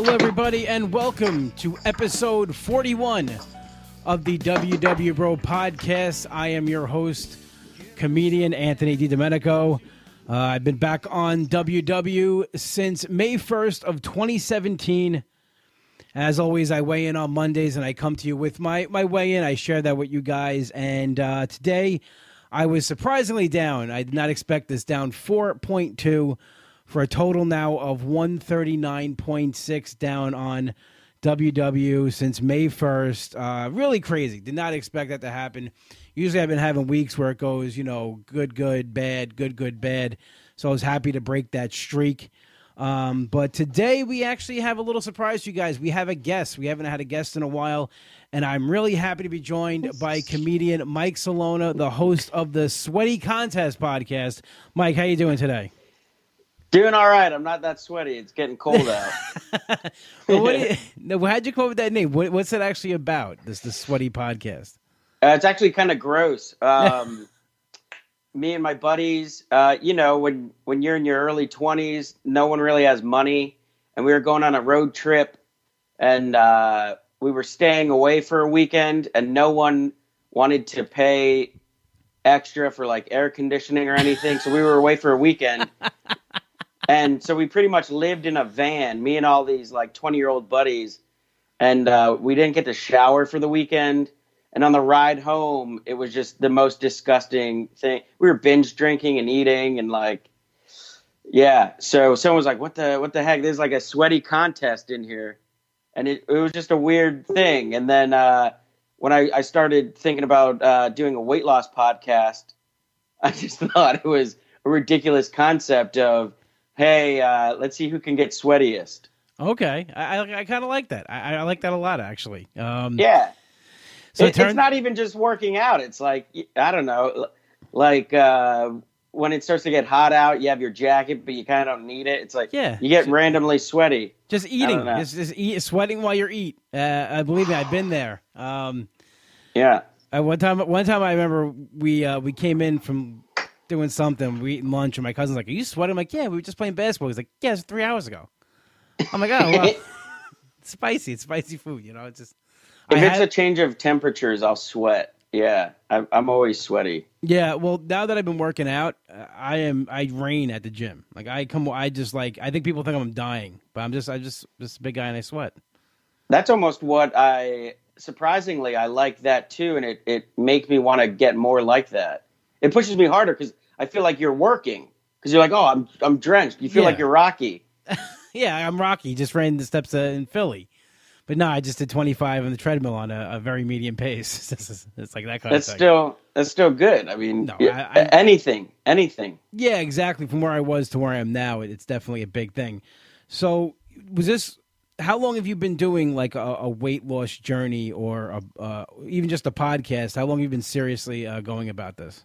Hello, everybody, and welcome to episode 41 of the WW Bro podcast. I am your host, comedian Anthony DiDomenico. Uh, I've been back on WW since May 1st of 2017. As always, I weigh in on Mondays and I come to you with my, my weigh in. I share that with you guys. And uh, today, I was surprisingly down. I did not expect this down 4.2 for a total now of 139.6 down on WW since May 1st. Uh, really crazy. Did not expect that to happen. Usually I've been having weeks where it goes, you know, good, good, bad, good, good, bad. So I was happy to break that streak. Um, but today we actually have a little surprise for you guys. We have a guest. We haven't had a guest in a while, and I'm really happy to be joined by comedian Mike Salona, the host of the Sweaty Contest podcast. Mike, how you doing today? Doing all right. I'm not that sweaty. It's getting cold out. well, what you, how'd you come up with that name? What, what's it actually about? This the Sweaty podcast. Uh, it's actually kind of gross. Um, me and my buddies, uh, you know, when when you're in your early 20s, no one really has money, and we were going on a road trip, and uh, we were staying away for a weekend, and no one wanted to pay extra for like air conditioning or anything, so we were away for a weekend. And so we pretty much lived in a van, me and all these like 20 year old buddies, and uh, we didn't get to shower for the weekend and on the ride home, it was just the most disgusting thing. We were binge drinking and eating and like, yeah. So someone was like, "What the what the heck? There's like a sweaty contest in here," and it, it was just a weird thing. And then uh, when I, I started thinking about uh, doing a weight loss podcast, I just thought it was a ridiculous concept of, "Hey, uh, let's see who can get sweatiest." Okay, I I, I kind of like that. I, I like that a lot actually. Um, yeah so it, turn- it's not even just working out. It's like I don't know, like uh, when it starts to get hot out, you have your jacket, but you kind of don't need it. It's like yeah, you get so, randomly sweaty. Just eating, just, just eat, sweating while you're eat. Uh, I believe me, I've been there. Um, yeah. Uh, one time, one time I remember we uh, we came in from doing something. We eating lunch, and my cousin's like, "Are you sweating?" I'm like, "Yeah, we were just playing basketball." He's like, "Yeah, it's three hours ago." I'm like, "Oh, well, it's spicy. It's spicy food. You know, it's just." If I it's had, a change of temperatures, I'll sweat. Yeah, I'm, I'm always sweaty. Yeah, well, now that I've been working out, I am I rain at the gym. Like I come, I just like I think people think I'm dying, but I'm just I just just a big guy and I sweat. That's almost what I surprisingly I like that too, and it it makes me want to get more like that. It pushes me harder because I feel like you're working because you're like, oh, I'm I'm drenched. You feel yeah. like you're Rocky. yeah, I'm Rocky. Just ran the steps uh, in Philly. But no, I just did 25 on the treadmill on a, a very medium pace. it's like that kind that's of thing. still that's still good. I mean, no, I, I, anything, anything. Yeah, exactly. From where I was to where I am now, it's definitely a big thing. So, was this? How long have you been doing like a, a weight loss journey, or a, uh, even just a podcast? How long have you been seriously uh, going about this?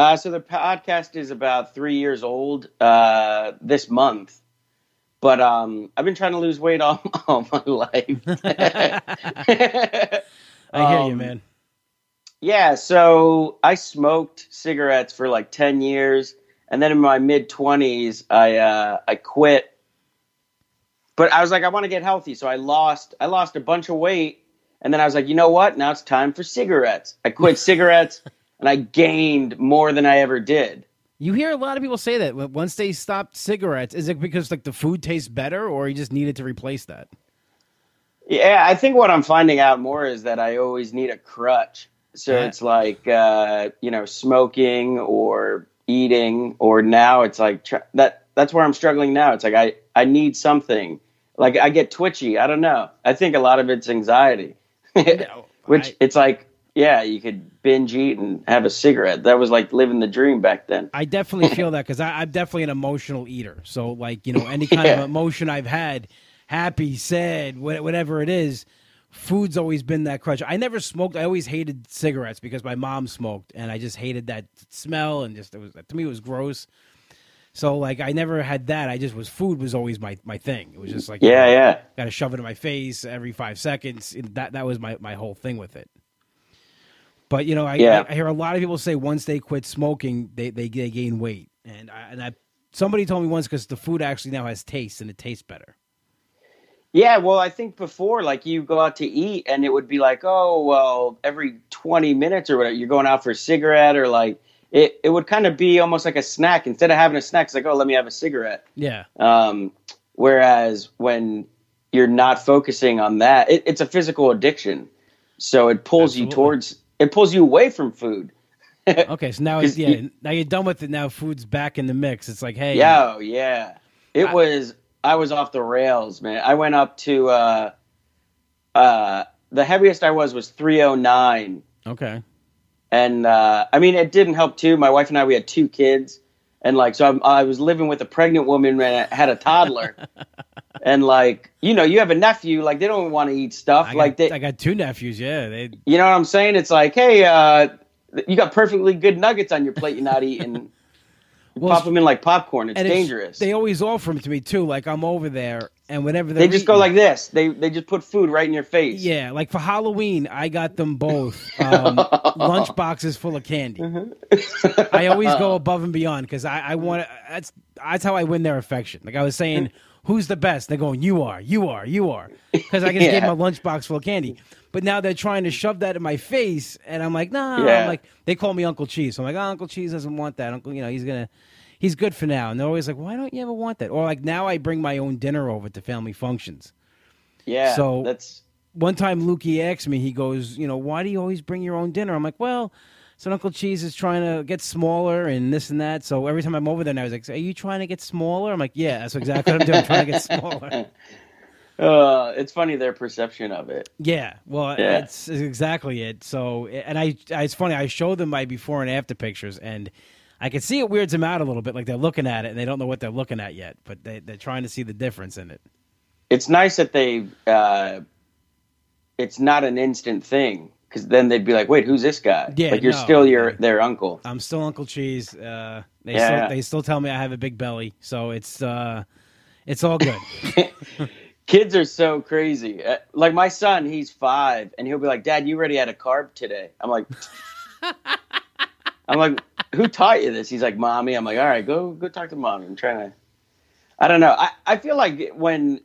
Uh, so the podcast is about three years old uh, this month. But um, I've been trying to lose weight all, all my life. I hear um, you, man. Yeah, so I smoked cigarettes for like ten years, and then in my mid twenties, I uh, I quit. But I was like, I want to get healthy, so I lost I lost a bunch of weight, and then I was like, you know what? Now it's time for cigarettes. I quit cigarettes, and I gained more than I ever did. You hear a lot of people say that once they stopped cigarettes, is it because like the food tastes better, or you just needed to replace that? Yeah, I think what I'm finding out more is that I always need a crutch. So yeah. it's like uh, you know smoking or eating, or now it's like tr- that. That's where I'm struggling now. It's like I I need something. Like I get twitchy. I don't know. I think a lot of it's anxiety, which I, it's like yeah, you could binge eat and have a cigarette. That was like living the dream back then. I definitely feel that because I'm definitely an emotional eater. So, like, you know, any kind yeah. of emotion I've had, happy, sad, whatever it is, food's always been that crutch. I never smoked. I always hated cigarettes because my mom smoked, and I just hated that smell and just it was to me it was gross. So like I never had that. I just was food was always my, my thing. It was just like yeah, you know, yeah. Got to shove it in my face every five seconds. That that was my, my whole thing with it. But you know, I, yeah. I, I, hear a lot of people say once they quit smoking, they they, they gain weight, and I, and I somebody told me once because the food actually now has taste and it tastes better. Yeah, well, I think before, like, you go out to eat and it would be like, oh, well, every 20 minutes or whatever, you're going out for a cigarette or like, it, it would kind of be almost like a snack. Instead of having a snack, it's like, oh, let me have a cigarette. Yeah. Um, whereas when you're not focusing on that, it, it's a physical addiction. So it pulls Absolutely. you towards, it pulls you away from food. Okay, so now yeah. you- now you're done with it. Now food's back in the mix. It's like, hey, Yeah, oh, yeah. It I- was I was off the rails, man. I went up to uh uh the heaviest I was was 309 okay, and uh I mean it didn't help too. My wife and I we had two kids and like so I'm, I was living with a pregnant woman and I had a toddler. and like, you know, you have a nephew like they don't want to eat stuff I like got, they I got two nephews. Yeah, they you know what I'm saying? It's like, "Hey, uh you got perfectly good nuggets on your plate you're not eating." Well, Pop them in like popcorn. It's dangerous. They always offer them to me too. Like I'm over there, and whenever They just go like this. They they just put food right in your face. Yeah, like for Halloween, I got them both um, lunch boxes full of candy. I always go above and beyond because I, I want that's that's how I win their affection. Like I was saying, who's the best? They're going, you are, you are, you are, because I just gave Yeah. them a lunch box full of candy. But now they're trying to shove that in my face, and I'm like, nah. Yeah. I'm like, they call me Uncle Cheese. So I'm like, oh, Uncle Cheese doesn't want that. Uncle, you know, he's gonna. He's good for now, and they're always like, "Why don't you ever want that?" Or like now, I bring my own dinner over to family functions. Yeah. So- that's one time Lukey asked me, he goes, you know, why do you always bring your own dinner? I'm like, well, so Uncle Cheese is trying to get smaller and this and that. So every time I'm over there, now he's like, are you trying to get smaller? I'm like, yeah, that's exactly what I'm doing. I'm trying to get smaller. uh it's funny their perception of it. Yeah, well, Yeah. it's exactly it. So, and I, it's funny. I show them my before and after pictures, and I can see it weirds them out a little bit. Like they're looking at it and they don't know what they're looking at yet, but they, they're trying to see the difference in it. It's nice that they uh it's not an instant thing cuz then they'd be like, "Wait, who's this guy?" Yeah, like you're no, still your their uncle. I'm still Uncle Cheese. Uh, they Yeah. still they still tell me I have a big belly, so it's uh, it's all good. Kids are so crazy. Uh, like my son, he's 5 and he'll be like, "Dad, you already had a carb today." I'm like I'm like, "Who taught you this?" He's like, "Mommy." I'm like, "All right, go go talk to mommy." I'm trying to I don't know. I, I feel like when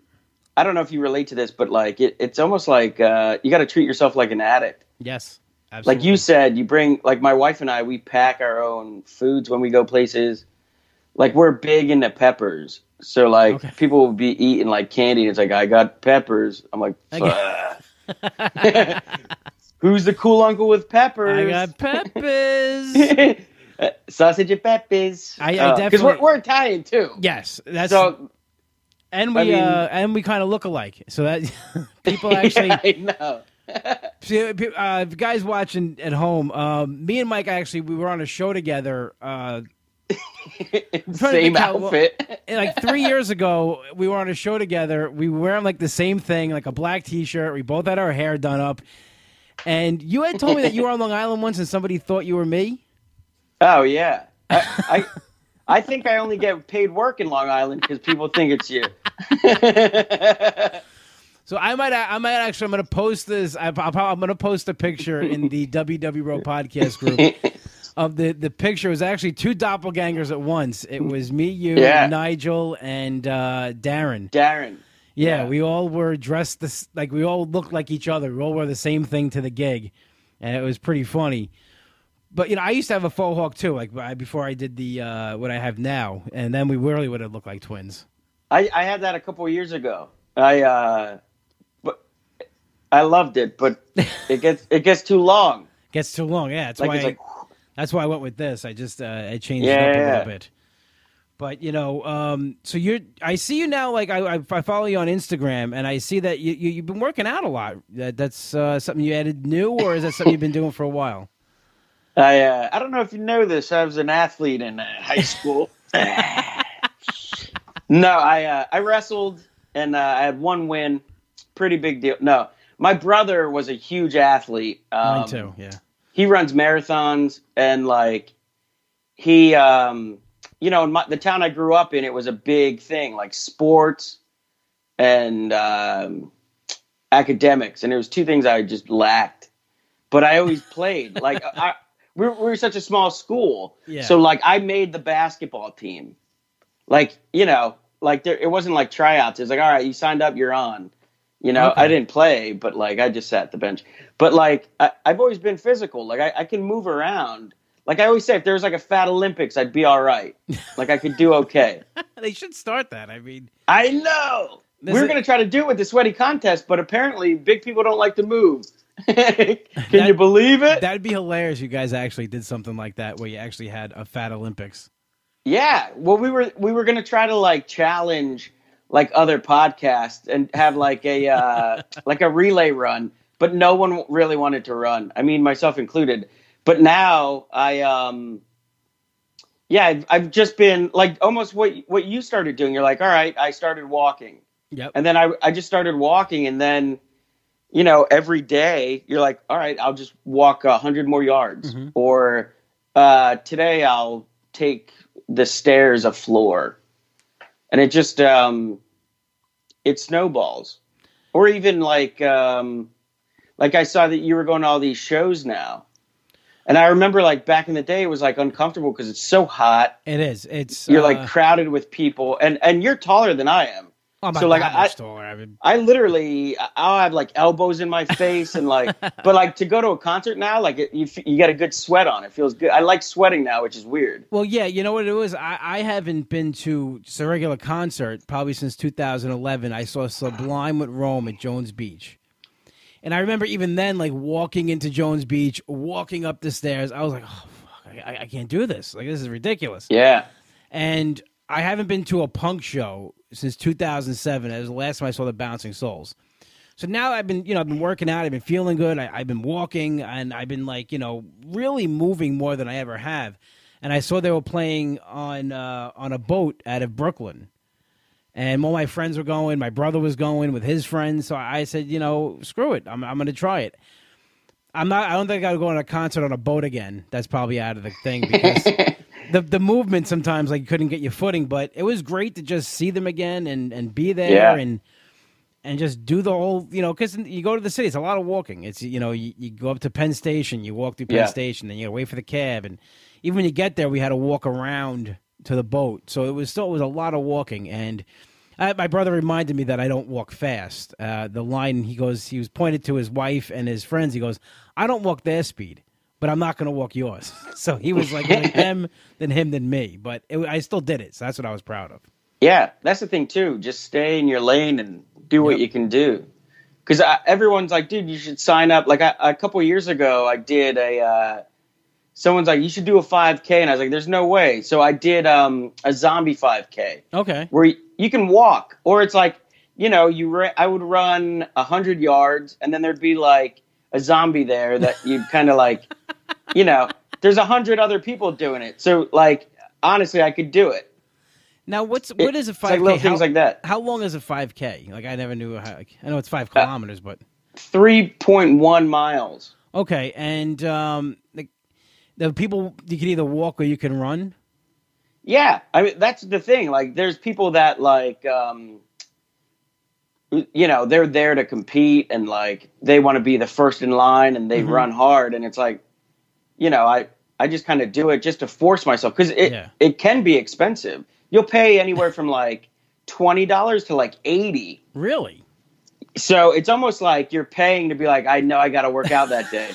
I don't know if you relate to this, but like it, it's almost like uh, you got to treat yourself like an addict. Yes, absolutely. Like you said, you bring like my wife and I, we pack our own foods when we go places. Like we're big into peppers, so like Okay. people will be eating like candy, and it's like I got peppers. I'm like, who's the cool uncle with peppers? I got peppers. Uh, sausage and peppers. I- I because definitely- we're, we're Italian too. yes, that's So and we I mean- uh, and we kind of look alike. So that people actually, yeah, I know. see, uh, if you guys watching at home, um, me and Mike actually we were on a show together. Uh, Same think how- outfit. And, like three years ago, we were on a show together. We were wearing like the same thing, like a black T-shirt. We both had our hair done up. And you had told me that you were on Long Island once, and somebody thought you were me. Oh yeah. I, I I think I only get paid work in Long Island because people think it's you. So I might, I might actually, I'm going to post this. I, I'll, I'm going to post a picture in the WW Bro podcast group of the the picture. It was actually two doppelgangers at once. It was me, you, Yeah. Nigel, and uh, Darren. Darren. Yeah, Yeah. we all were dressed this like we all looked like each other. We all wore the same thing to the gig, and it was pretty funny. But you know, I used to have a faux hawk too, like before I did the uh, what I have now, and then we really would have looked like twins. I, I had that a couple of years ago. I uh but I loved it, but it gets it gets too long. Gets too long, yeah. That's Like why it's I, like that's why I went with this. I just uh, I changed it Yeah, up a little yeah. bit. But you know, um, so you're I see you now. Like I, I, I follow you on Instagram, and I see that you, you you've been working out a lot. That, that's uh, something you added new, or is that something you've been doing for a while? I uh, I don't know if you know this. I was an athlete in uh, high school. no, I uh, I wrestled and uh, I had one win. Pretty big deal. No, my brother was a huge athlete. Um, Mine too. Yeah. He runs marathons and like he um you know in my, the town I grew up in it was a big thing like sports and um, academics and it was two things I just lacked. But I always played like I. We were, we were such a small school, Yeah. so like I made the basketball team. Like you know, like there, it wasn't like tryouts. It was like, all right, you signed up, you're on. You know, Okay. I didn't play, but like I just sat at the bench. But like I, I've always been physical. Like I, I can move around. Like I always say, if there was like a fat Olympics, I'd be all right. Like I could do okay. they should start that. I mean, I know. We were going to try to do it with the sweaty contest, but apparently big people don't like to move. Can That- you believe it? that'd be hilarious. You guys actually did something like that where you actually had a fat Olympics. yeah. Well, we were we were going to try to like challenge like other podcasts and have like a uh, like a relay run, but no one really wanted to run. I mean, myself included. But now I um yeah, I've, I've just been like almost what what you started doing. You're like, all right, I started walking. Yep. And then I, I just started walking, and then, you know, every day you're like, all right, I'll just walk a hundred more yards, Mhm. or uh, today I'll take the stairs a floor, and it just um, it snowballs, or even like um, like I saw that you were going to all these shows now, and I remember like back in the day it was like uncomfortable because it's so hot, It is. It's you're uh, like crowded with people, and and you're taller than I am. Oh, so, like, I- taller. I mean, I literally, I'll have like elbows in my face and like, but like to go to a concert now, like it, you, you get a good sweat on. It feels good. I like sweating now, which is weird. Well, yeah, you know what it was. I, I haven't been to just a regular concert probably since 2011. I saw Sublime with Rome at Jones Beach, and I remember even then, like walking into Jones Beach, walking up the stairs. I was like, oh, fuck, I, I can't do this. Like this is ridiculous. Yeah. And I haven't been to a punk show since 2007. That was the last time I saw the Bouncing Souls. So now I've been, you know, I've been working out. I've been feeling good. I, I've been walking, and I've been like, you know, really moving more than I ever have. And I saw they were playing on uh, on a boat out of Brooklyn, and all my friends were going. My brother was going with his friends. So I said, you know, screw it. I'm I'm going to try it. I'm not. I don't think I'll go on a concert on a boat again. That's probably out of the thing because the the movement sometimes like couldn't get your footing. But it was great to just see them again and and be there Yeah. and and just do the whole you know because you go to the city. It's a lot of walking. It's you know you, you go up to Penn Station, you walk through Penn Yeah. Station, then you wait for the cab, and even when you get there, we had to walk around to the boat. So it was still it was a lot of walking and. I, my brother reminded me that I don't walk fast. Uh, the line he goes, he was pointed to his wife and his friends. He goes, "I don't walk their speed, but I'm not going to walk yours." So he was like, like them, then him, then me. But it, I still did it, so that's what I was proud of. Yeah. That's the thing too. Just stay in your lane and do what Yep. you can do. Cause everyone's like, dude, you should sign up. Like I, a couple years ago, I did a, uh, someone's like, you should do a 5k. And I was like, there's no way. So I did, um, a zombie 5k. Okay, where you, you can walk, or it's like you know you. Ra- I would run a hundred yards, and then there'd be like a zombie there that you'd kind of like, you know. There's a hundred other people doing it, so like honestly, I could do it. now what's It- what is a five like little things like that. How long is a five k? Like I never knew. How, like, I know it's five kilometers, but Three point one miles. okay. And um, the, the people you can either walk or you can run. Yeah, I mean that's the thing. Like, there's people that like, um, you know, they're there to compete and like they want to be the first in line and they Mhm. run hard. And it's like, you know, I I just kind of do it just to force myself because it Yeah. it can be expensive. You'll pay anywhere from like twenty dollars to like eighty. Really? So it's almost like you're paying to be like, I know I got to work out that day.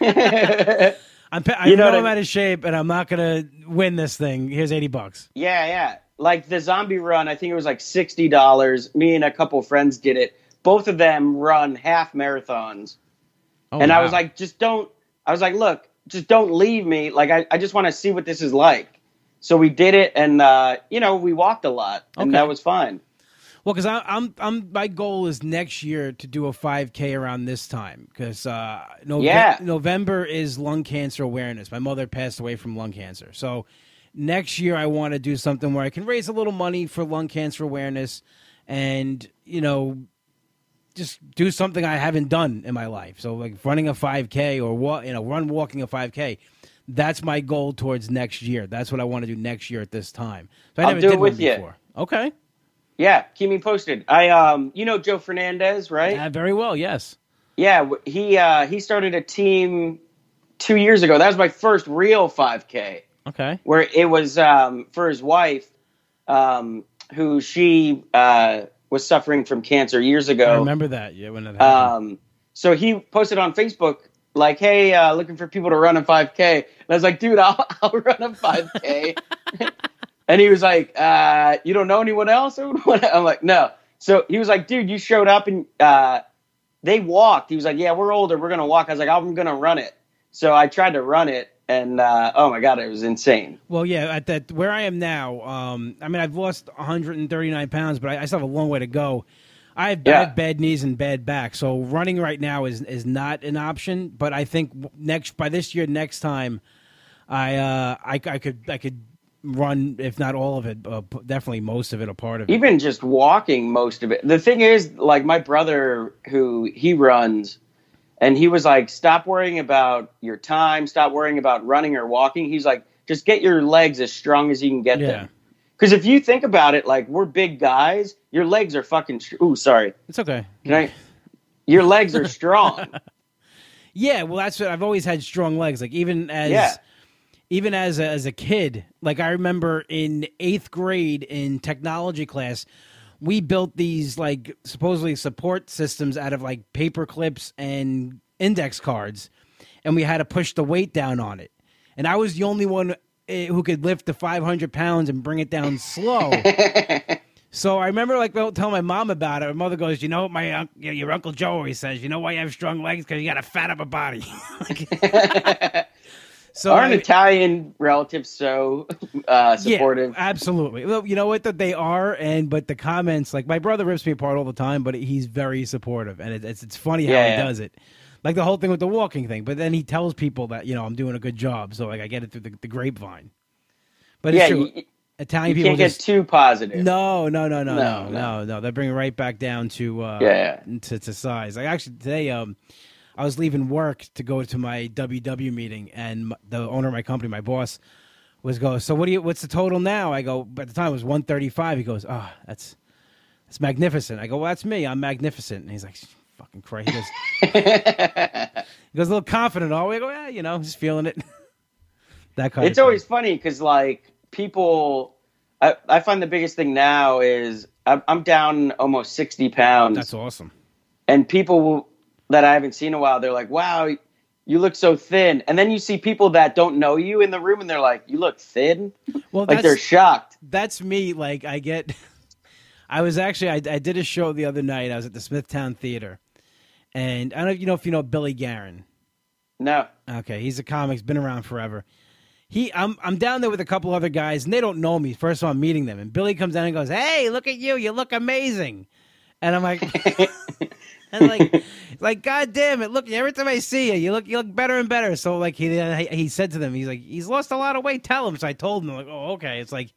I'm. pa- I You know know I I'm mean? out of shape, and I'm not gonna win this thing. Here's eighty bucks. Yeah, yeah. Like the zombie run, I think it was like sixty dollars. Me and a couple friends did it. Both of them run half marathons, Oh, and I was like, just don't. I was like, look, just don't leave me. Like I, I just want to see what this is like. So we did it, and uh, you know, we walked a lot, and Okay. that was fine. Well, because I'm, I'm, my goal is next year to do a 5K around this time. Because uh, Nove- Yeah. November is lung cancer awareness. My mother passed away from lung cancer, so next year I want to do something where I can raise a little money for lung cancer awareness, and you know, just do something I haven't done in my life. So like running a 5K or what, you know, run walking a 5K. That's my goal towards next year. That's what I want to do next year at this time. So I I'll never do did it with you. before. Okay. Yeah, keep me posted. I, um, you know, Joe Fernandez, right? Yeah, very well. Yes. Yeah, he uh, he started a team two years ago. That was my first real 5K. Okay. where it was um, for his wife, um, who she uh, was suffering from cancer years ago. I remember that. Yeah, when that happened. Um, so he posted on Facebook like, "Hey, uh, looking for people to run a 5K." And I was like, "Dude, I'll, I'll run a 5K." and he was like, uh, "You don't know anyone else?" I'm like, "No." So he was like, "Dude, you showed up and uh, they walked." He was like, "Yeah, we're older. We're gonna walk." I was like, "I'm gonna run it." So I tried to run it, and uh, oh my god, it was insane. Well, yeah, at that where I am now, um, I mean, I've lost 139 pounds, but I, I still have a long way to go. I have, I Yeah. have bad knees and bad back, so running right now is is not an option. But I think next by this year, next time, I uh, I, I could I could run if not all of it, uh, definitely most of it, a part of it. even just walking most of it. The thing is, like my brother, who he runs, and he was like, "Stop worrying about your time. Stop worrying about running or walking." He's like, "Just get your legs as strong as you can get Yeah. them." Because if you think about it, like we're big guys, your legs are fucking. Ooh, sorry. It's okay. Can I? Your legs are strong. Yeah, well, that's what I've always had strong legs. Like even as Yeah. even as a, as a kid, like I remember in eighth grade in technology class, we built these like supposedly support systems out of like paper clips and index cards, and we had to push the weight down on it. And I was the only one eh, who could lift the 500 pounds and bring it down slow. So I remember like telling my mom about it. My mother goes, "You know what my unc- your your uncle Joe always says. You know why you have strong legs? Because you got a fat upper body." so Aren't I- Italian relatives so uh, supportive? yeah, absolutely. Well, you know what? That they are, and but the comments, like my brother rips me apart all the time, but he's very supportive, and it, it's it's funny how Yeah, he yeah. does it. Like the whole thing with the walking thing, but then he tells people that you know I'm doing a good job, so like I get it through the, the grapevine. But it's yeah, you, Italian you people can't just get too positive. no, no, no, no, no, No, no, no. no, They bring it right back down to uh, Yeah. to, to size. Like actually today, um, I was leaving work to go to my WW meeting, and the owner of my company, my boss, was go. So what do you? What's the total now? I go. At the time, it was one thirty five. He goes, oh, that's that's magnificent. I go, well, that's me. I'm magnificent. And he's like, fucking Christ. He goes, he goes a little confident. All we I go, yeah, you know, just feeling it. that kind. it's always funny because like people I, I find the biggest thing now is I'm, I'm down almost 60 pounds That's awesome. and people will- that i haven't seen in a while they're like wow you look so thin and then you see people that don't know you in the room and they're like you look thin Well, like they're shocked that's me. Like I get, I was actually I, I did a show the other night. I was at the Smithtown Theater, and I don't know if you know if you know Billy Garren. no Okay, he's a comic. He's been around forever. He, I'm, I'm down there with a couple other guys, and they don't know me. First of all, I'm meeting them, and Billy comes down and goes, "Hey, look at you! You look amazing." And I'm like, and like, like, God damn it! Look, every time I see you, you look, you look better and better. So like, he, he said to them, he's like, he's lost a lot of weight. Tell him. So I told him, like, oh, okay. It's like,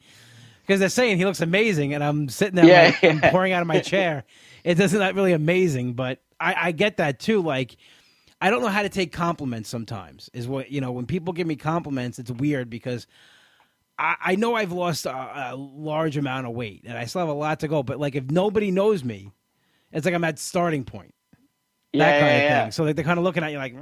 because they're saying he looks amazing, and I'm sitting there, Yeah, like, I'm pouring out of my chair. It doesn't not really amazing, but I, I get that too. Like, I don't know how to take compliments sometimes. Is what you know when people give me compliments, it's weird because I, I know I've lost a, a large amount of weight and I still have a lot to go. But like if nobody knows me, it's like I'm at starting point. Yeah, That kind yeah, of yeah. thing. So like they're kind of looking at you like,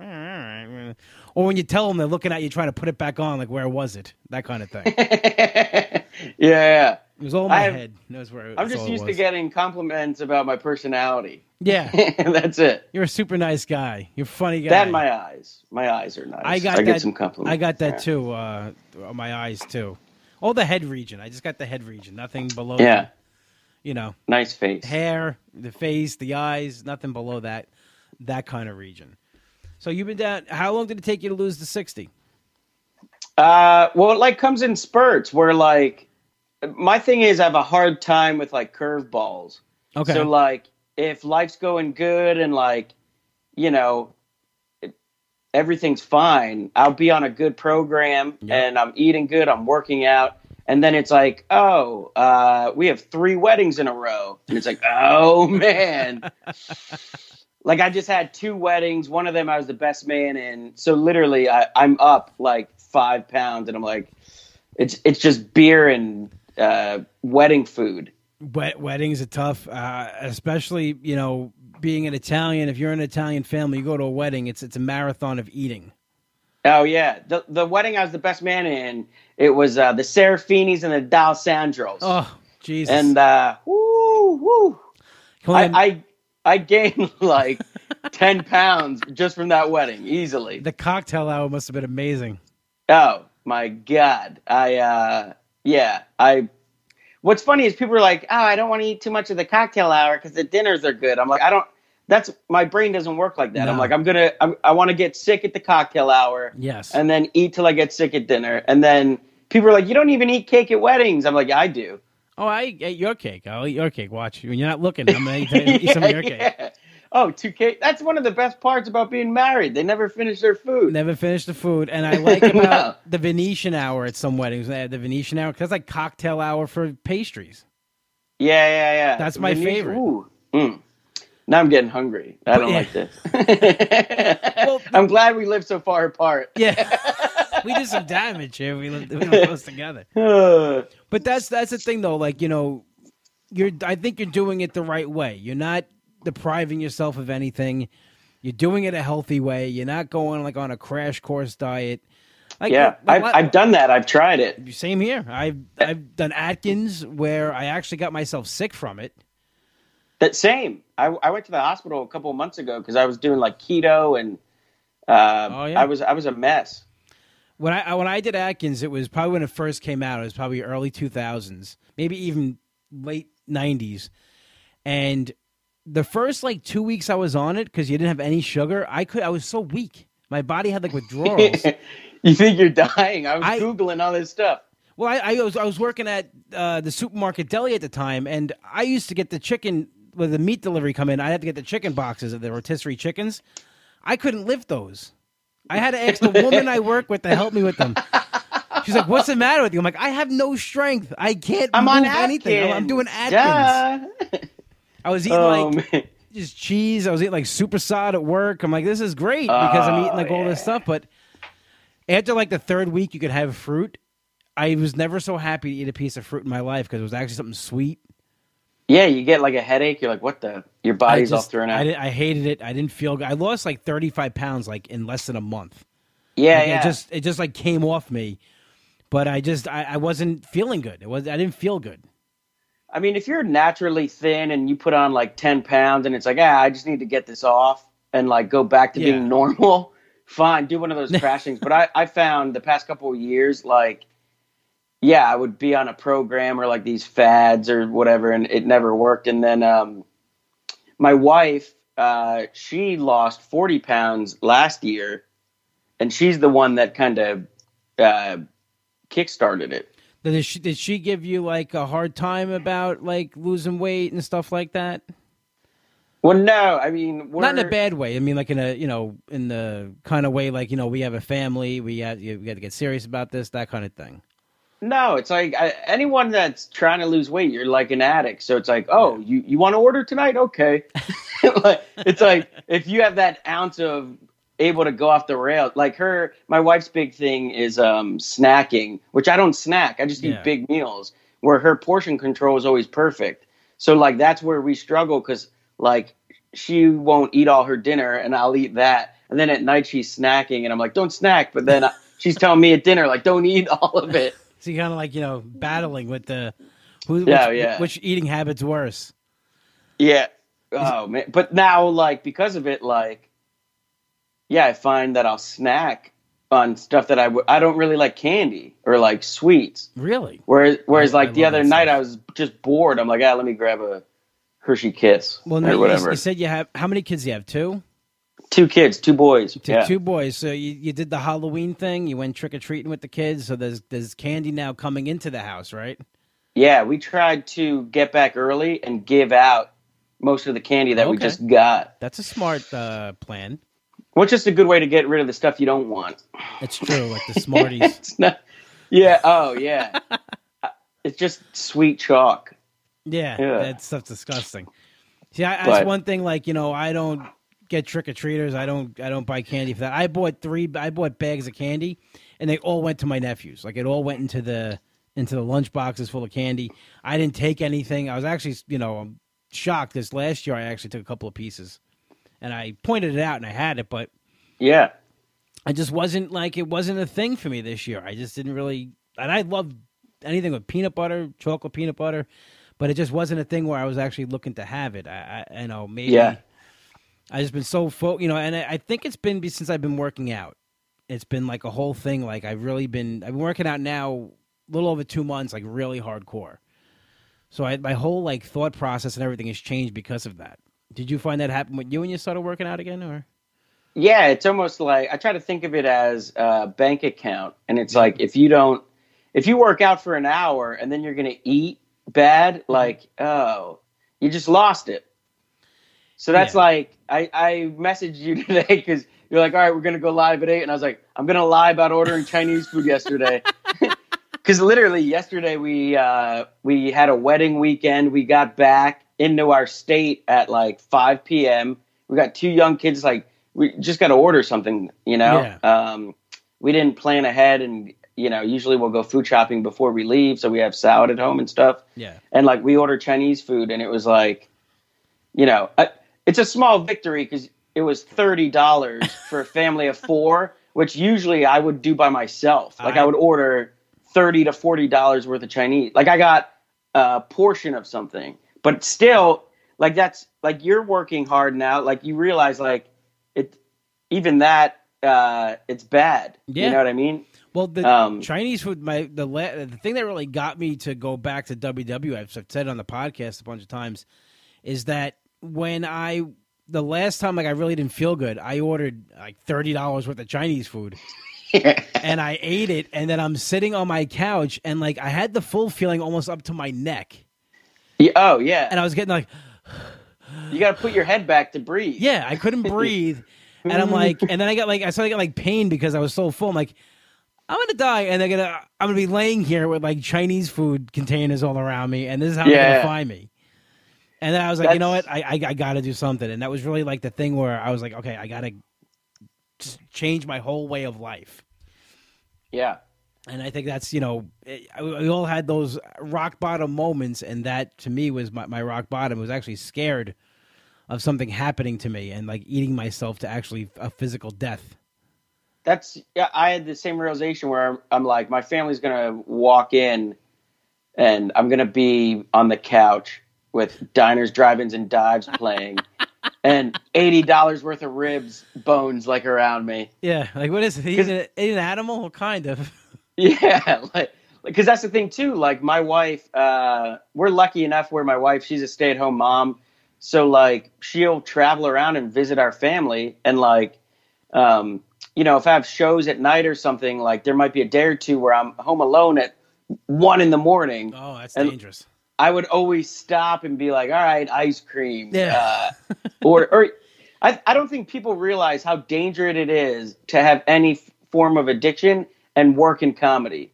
or when you tell them they're looking at you trying to put it back on, like where was it? That kind of thing. it yeah, yeah. was all in my I head. Knows where. i'm just it used to getting compliments about my personality Yeah, that's it you're a super nice guy. You're a funny guy. that my eyes my eyes are nice I got get that. some compliments I got that too. Uh, my eyes too. All the head region. I just got the head region. Nothing below. yeah You know, nice face hair, the face, the eyes. Nothing below that. That kind of region. So you've been down. How long did it take you to lose the sixty? Uh, well, it like comes in spurts where like my thing is I have a hard time with like curveballs. Okay. So like if life's going good and like you know it- everything's fine, I'll be on a good program Yeah. and I'm eating good, I'm working out, and then it's like, oh, uh, we have three weddings in a row, and it's like, oh man. Like I just had two weddings. One of them I was the best man in. So literally, I, I'm up like five pounds, and I'm like, it's it's just beer and uh, wedding food. Wed- weddings are tough, uh, especially you know being an Italian. If you're an Italian family, you go to a wedding. It's it's a marathon of eating. Oh yeah, the the wedding I was the best man in. It was uh, the Serafinis and the D'Alessandros. Oh Jesus! and uh, woo woo. I, I I gained like ten pounds just from that wedding, easily. the cocktail hour must have been amazing. Oh my god. I uh yeah, I What's funny is people are like, "Oh, I don't want to eat too much of the cocktail hour cuz the dinners are good." I'm like, "I don't that's my brain doesn't work like that. I'm like, I'm going to I want to get sick at the cocktail hour Yes. and then eat till I get sick at dinner. And then people are like, "You don't even eat cake at weddings." I'm like, "Yeah, I do." Oh, I eat your cake. I'll eat your cake. Watch when you're not looking. I'm gonna eat, eat some of your cake. Yeah. Oh, two cake. That's one of the best parts about being married. They never finish their food. Never finish the food, and I like about No. the Venetian hour at some weddings. They have the Venetian hour because like cocktail hour for pastries. Yeah, yeah, yeah. That's my Venetian- favorite. Ooh. Mm. Now I'm getting hungry. I don't yeah. like this. I'm glad we live so far apart. Yeah, we did some damage here. We lived, we close together. But that's that's the thing though. Like you know, you're. I think you're doing it the right way. You're not depriving yourself of anything. You're doing it a healthy way. You're not going like on a crash course diet. Like, yeah, I've, like- I've done that. I've tried it. Same here. I've I've done Atkins where I actually got myself sick from it. That same. I, I went to the hospital a couple of months ago because I was doing like keto and uh, Oh, yeah. I was I was a mess. When I when I did Atkins, it was probably when it first came out. It was probably early two thousands, maybe even late nineties. And the first like two weeks I was on it because you didn't have any sugar. I could I was so weak. My body had like withdrawals. you think you're dying? I was I- googling all this stuff. Well, I, I was I was working at uh, the supermarket deli at the time, and I used to get the chicken with the meat delivery come in. I had to get the chicken boxes of the rotisserie chickens. I couldn't lift those. I had to ask the woman I work with to help me with them. She's like, "What's the matter with you?" I'm like, "I have no strength. I can't I'm move anything. I'm, I'm doing Atkins. I was eating Oh like man. just cheese. I was eating like super sod at work. I'm like, this is great because I'm Oh, eating like all this ah, stuff. But after like the third week, you could have fruit. I was never so happy to eat a piece of fruit in my life because it was actually something sweet. Yeah, you get like a headache. You're like, what the? Your I body's all just, thrown I, out. did, I hated it. I didn't feel good. I lost like 35 pounds like in less than a month. yeah, Like, yeah. It just it just like came off me. But I just I, I wasn't feeling good. It was I didn't feel good. I mean, if you're naturally thin and you put on like 10 pounds and it's like, ah, I just need to get this off and like go back to Yeah. being normal, fine, do one of those crashings. but I, I found the past couple of years, like, yeah, I would be on a program or like these fads or whatever, and it never worked. And then um, my wife, uh, she lost 40 pounds last year, and she's the one that kind of uh, kickstarted it. Did she did she give you like a hard time about like losing weight and stuff like that? Well, no, I mean, we're, Not in a bad way. I mean, like in a you know in the kind of way like you know we have a family. We have you, we got to get serious about this. That kind of thing. No, it's like I, anyone that's trying to lose weight, you're like an addict. So it's like, oh, you, you want to order tonight? Okay. like, it's like if you have that ounce of able to go off the rail, like her, my wife's big thing is um, snacking, which I don't snack. I just Yeah. eat big meals. Where her portion control is always perfect. So like that's where we struggle because like she won't eat all her dinner and I'll eat that, and then at night she's snacking and I'm like, don't snack, but then she's telling me at dinner like, don't eat all of it. So you kind of like you know battling with the who, Yeah, which, yeah. which eating habits worse. Yeah. Oh man. But now, like, because of it, like, yeah, I find that I'll snack on stuff that I w- I don't really like candy or like sweets. Really? Whereas, whereas I like the other night, stuff. I was just bored. I'm like, ah, let me grab a Hershey Kiss Well, or no, you, whatever. you said you have how many kids? do You have two. Two kids, two boys. Two, yeah. two boys. So you, you did the Halloween thing. You went trick or treating with the kids. So there's there's candy now coming into the house, right? yeah, we tried to get back early and give out most of the candy that we just got. That's a smart uh, plan. Which just a good way to get rid of the stuff you don't want. It's true, like the Smarties. not. Yeah. Oh, yeah. it's just sweet chalk. Yeah, Yeah. that stuff's disgusting. See, I, that's But- one thing. Like you know, I don't get trick or treaters. I don't. I don't buy candy for that. I bought three. I bought bags of candy, and they all went to my nephews. Like it all went into the into the lunch boxes full of candy. I didn't take anything. I was actually, you know, I'm shocked. This last year, I actually took a couple of pieces, and I pointed it out, and I had it, but Yeah. I just wasn't like it wasn't a thing for me this year. I just didn't really, and I love anything with peanut butter, chocolate peanut butter, but it just wasn't a thing where I was actually looking to have it. I, I you know maybe Yeah. I just been so fo- you know, and I, I think it's been since I've been working out. It's been like a whole thing. Like I've really been I've been working out now a little over two months, like really hardcore. So I, my whole like thought process and everything has changed because of that. Did you find that happen with you when you started working out again, or? Yeah, it's almost like I try to think of it as a bank account, and it's like if you don't, if you work out for an hour and then you're gonna eat bad, like oh, you just lost it. So that's Yeah. like I I messaged you today because you're like, all right, we're gonna go live at eight, and I was like, I'm gonna lie about ordering Chinese food yesterday. Because literally yesterday we uh, we had a wedding weekend. We got back into our state at like 5 p.m. We got two young kids. Like we just got to order something, you know. Yeah. Um, we didn't plan ahead, and you know, usually we'll go food shopping before we leave, so we have salad at home and stuff. Yeah. And like we ordered Chinese food, and it was like, you know, I, it's a small victory because it was thirty dollars for a family of four, which usually I would do by myself. Like I, I- would order thirty to forty dollars worth of Chinese. Like I got a portion of something, but still, like that's like you're working hard now. Like you realize, like it, even that, uh, it's bad. Yeah. You know what I mean? Well, the Um, Chinese food, my the la- the thing that really got me to go back to WW, I've said on the podcast a bunch of times, is that when I the last time like I really didn't feel good, I ordered like thirty dollars worth of Chinese food, and I ate it, and then I'm sitting on my couch, and like I had the full feeling almost up to my neck, Yeah, oh yeah. and I was getting like, you got to put your head back to breathe. yeah, I couldn't breathe, and I'm like, and then I got like I started to get like pain because I was so full. I'm like. I'm gonna die, and they're gonna. I'm gonna be laying here with like Chinese food containers all around me, and this is how they're gonna find me. And then I was like, you know what? I, I I gotta do something, and that was really like the thing where I was like, okay, I gotta just change my whole way of life. Yeah. And I think that's you know, it, we all had those rock bottom moments, and that to me was my, my rock bottom. It was actually scared of something happening to me and like eating myself to actually a physical death. That's yeah. I had the same realization where I'm, I'm like, my family's gonna walk in, and I'm gonna be on the couch with diners, drive-ins, and dives playing, and eighty dollars worth of ribs, bones like around me. Yeah, like what is it? He's an, an animal, kind of. Yeah, like because that's the thing too. Like my wife, uh, we're lucky enough where my wife, she's a stay-at-home mom, so like she'll travel around and visit our family, and like, um, you know, if I have shows at night or something, like there might be a day or two where I'm home alone at one in the morning. Oh, that's And- dangerous. I would always stop and be like, "All right, ice cream," Yeah. uh, or or I I don't think people realize how dangerous it is to have any f- form of addiction and work in comedy.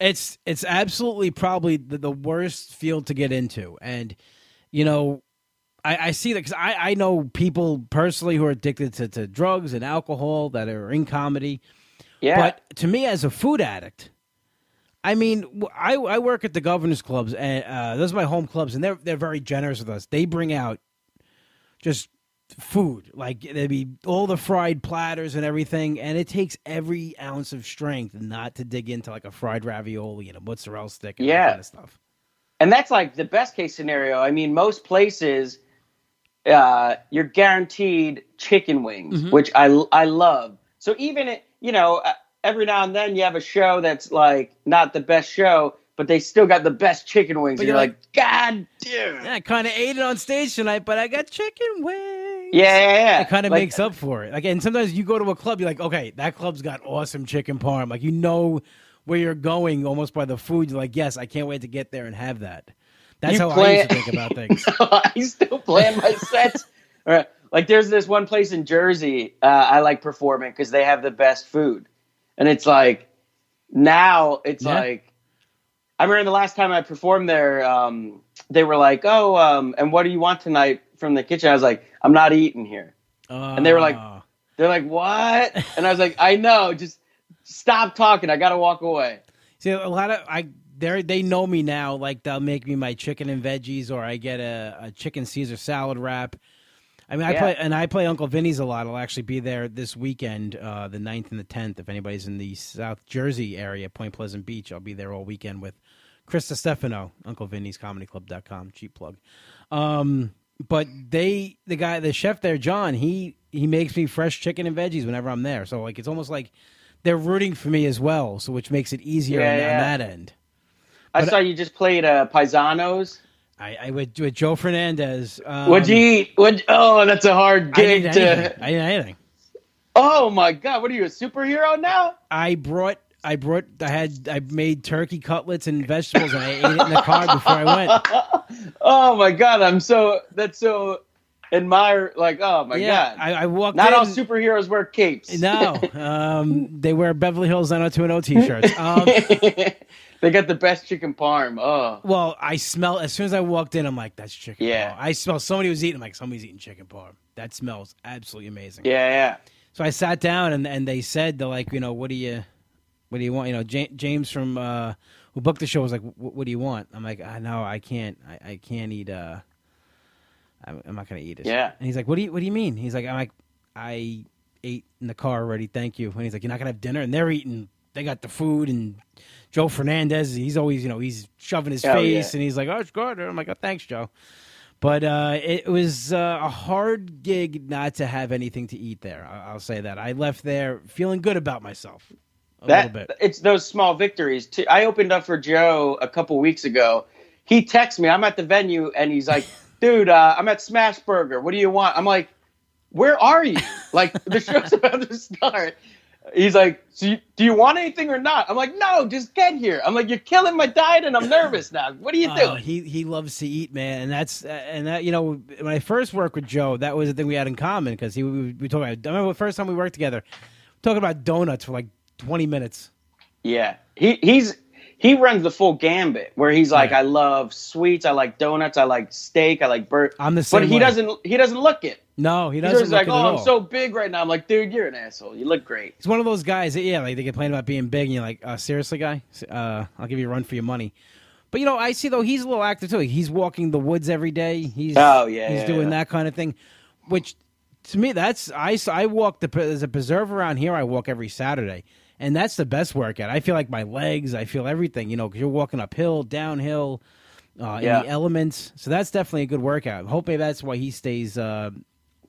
It's it's absolutely probably the, the worst field to get into, and you know, I, I see that because I, I know people personally who are addicted to, to drugs and alcohol that are in comedy. Yeah. But to me, as a food addict, I mean, I, I work at the governors clubs, and uh, those are my home clubs, and they're they're very generous with us. They bring out just food, like there'd be all the fried platters and everything, and it takes every ounce of strength not to dig into like a fried ravioli and a mozzarella stick and that Yeah. kind of stuff. and that's like the best case scenario. I mean, most places uh, you're guaranteed chicken wings, Mhm. which I I love. So even it, you know, uh, every now and then you have a show that's like not the best show, but they still got the best chicken wings, But and you're you're like, God damn. Yeah, I kind of ate it on stage tonight, but I got chicken wings. Yeah, yeah, yeah. It kind of Like, makes up for it. Like, and sometimes you go to a club, you're like, okay, that club's got awesome chicken parm. Like, you know where you're going almost by the food. You're like, yes, I can't wait to get there and have that. That's how I used to think about things. I still plan my sets. All right. Like there's this one place in Jersey uh, I like performing because they have the best food, and it's like now it's Yeah. like I remember the last time I performed there, um, they were like, "Oh, um, and what do you want tonight from the kitchen?" I was like, "I'm not eating here." and they were like- They're like, "What?" And I was like, "I know, just stop talking. I gotta walk away." See, a lot of I they they know me now. Like they'll make me my chicken and veggies, or I get a, a chicken Caesar salad wrap. I mean, I Yeah. play and I play Uncle Vinny's a lot. I'll actually be there this weekend, uh, the 9th and the tenth. If anybody's in the South Jersey area, Point Pleasant Beach, I'll be there all weekend with Chris Stefano, Uncle Vinny's Comedy Club.com, cheap plug. Um, but they, the guy, the chef there, John, he he makes me fresh chicken and veggies whenever I'm there. So like, it's almost like they're rooting for me as well. So which makes it easier Yeah, on, yeah. on that end. I But- saw you just played uh, Paisanos. I, I would with Joe Fernandez. Um, What'd you eat? What? Oh, that's a hard I gig anything. to. I didn't anything. Oh my God! What are you, a superhero now? I brought. I brought. I had. I made turkey cutlets and vegetables, and I ate it in the car before I went. Oh my God! I'm so that's so admire. Like, oh my yeah, God! I, I walked Not in. all superheroes wear capes. no, um, they wear Beverly Hills 90210 t-shirts. Um, they got the best chicken parm. Oh, well, I smell as soon as I walked in. I'm like, that's chicken. Yeah. parm. I smell somebody was eating. I'm like, somebody's eating chicken parm. That smells absolutely amazing. yeah, yeah. So I sat down and and they said they're like, you know, what do you, what do you want? You know, Ja- James from uh, who booked the show was like, "Wh- what do you want? I'm like, I know I can't, I, I can't eat. Uh, I'm, I'm not gonna eat it. Yeah. And he's like, what do you, what do you mean? He's like, I'm like, I ate in the car already. Thank you. And he's like, you're not gonna have dinner, and they're eating. They got the food and. Joe Fernandez, he's always, you know, he's shoving his Oh, face yeah. and he's like, oh, it's good. I'm like, oh, thanks, Joe. But uh, it was uh, a hard gig not to have anything to eat there. I- I'll say that. I left there feeling good about myself a that little bit. it's those small victories too. I opened up for Joe a couple weeks ago. He texts me. I'm at the venue, and he's like, "Dude, uh, I'm at Smash Burger. What do you want?" I'm like, "Where are you? Like the show's about to start." He's like, so you, "Do you want anything or not?" I'm like, "No, just get here." I'm like, "You're killing my diet, and I'm nervous now. What are you Oh, doing?" he he loves to eat, man, and that's uh, and that you know when I first worked with Joe, that was the thing we had in common because he we, we talked about. I remember the first time we worked together, talking about donuts for like twenty minutes. Yeah, he he's he runs the full gambit where he's like, Yeah. I love sweets, I like donuts, I like steak, I like burger. I'm the same But he way. doesn't he doesn't look it. No, he doesn't look like, oh, I'm all. so big right now. I'm like, dude, you're an asshole. You look great. He's one of those guys that yeah, like they complain about being big, and you're like, uh, seriously, guy, uh, I'll give you a run for your money. But you know, I see though he's a little active too. He's walking the woods every day. He's Oh, yeah, he's yeah, doing yeah. that kind of thing, which to me that's I I walk the there's a preserve around here. I walk every Saturday, and that's the best workout. I feel like my legs, I feel everything. You know, because you're walking uphill, downhill, uh, Yeah. in the elements. So that's definitely a good workout. Hopefully that's why he stays, uh,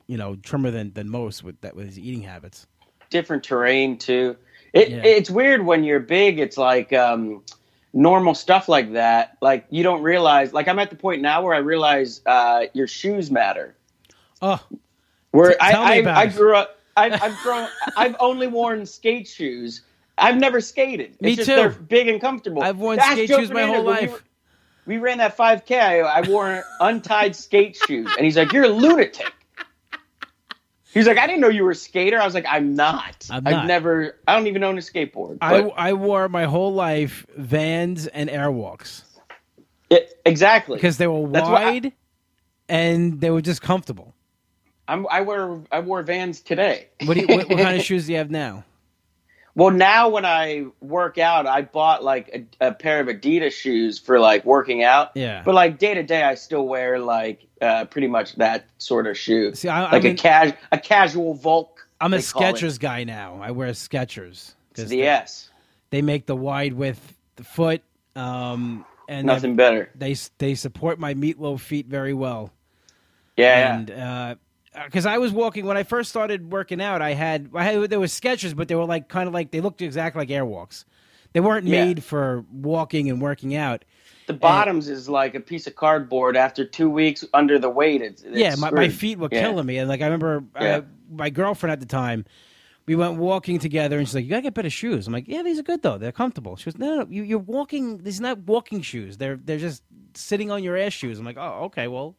you know, trimmer than than most with that with his eating habits. Different terrain too. It Yeah. it's weird when you're big. It's like um, normal stuff like that. Like you don't realize. Like I'm at the point now where I realize uh, your shoes matter. Oh, Where T- I, I, I grew up, I've, I've grown, I've only worn skate shoes. I've never skated. It's Me just too. They're big and comfortable. I've worn skate Joe shoes my whole when we life. were- We, ran that 5K. I, I wore untied skate shoes, and he's like, "You're a lunatic." He's like, "I didn't know you were a skater." I was like, "I'm not. I'm I've never. I don't even own a skateboard." I, I wore my whole life Vans and Airwalks it, exactly because they were what I- wide and they were just comfortable. I'm, I wear I wore Vans today. What, do you, what, what kind of shoes do you have now? Well, now when I work out, I bought like a, a pair of Adidas shoes for like working out. Yeah. But like day to day, I still wear like uh, pretty much that sort of shoe, See, I, like I'm, a in- cas a casual Volk. I'm a they. Skechers guy now. I wear Skechers It's the S. they make the wide width the foot, um, and Nothing better. they they support my meatloaf feet very well. Yeah. and because I was walking when I first started working out, I had I had there were Skechers, but they were like kind of like they looked exactly like Airwalks. They weren't Yeah. made for walking and working out. the bottoms is like a piece of cardboard. After two weeks under the weight, it's, it's yeah, my, my feet were Yeah. killing me, and like I remember Yeah. uh, my girlfriend at the time. We went walking together, and she's like, "You gotta get better shoes." I'm like, "Yeah, these are good though. They're comfortable." She goes, "No, no, no you, you're walking. These are not walking shoes. They're they're just sitting on your ass shoes." I'm like, "Oh, okay. Well,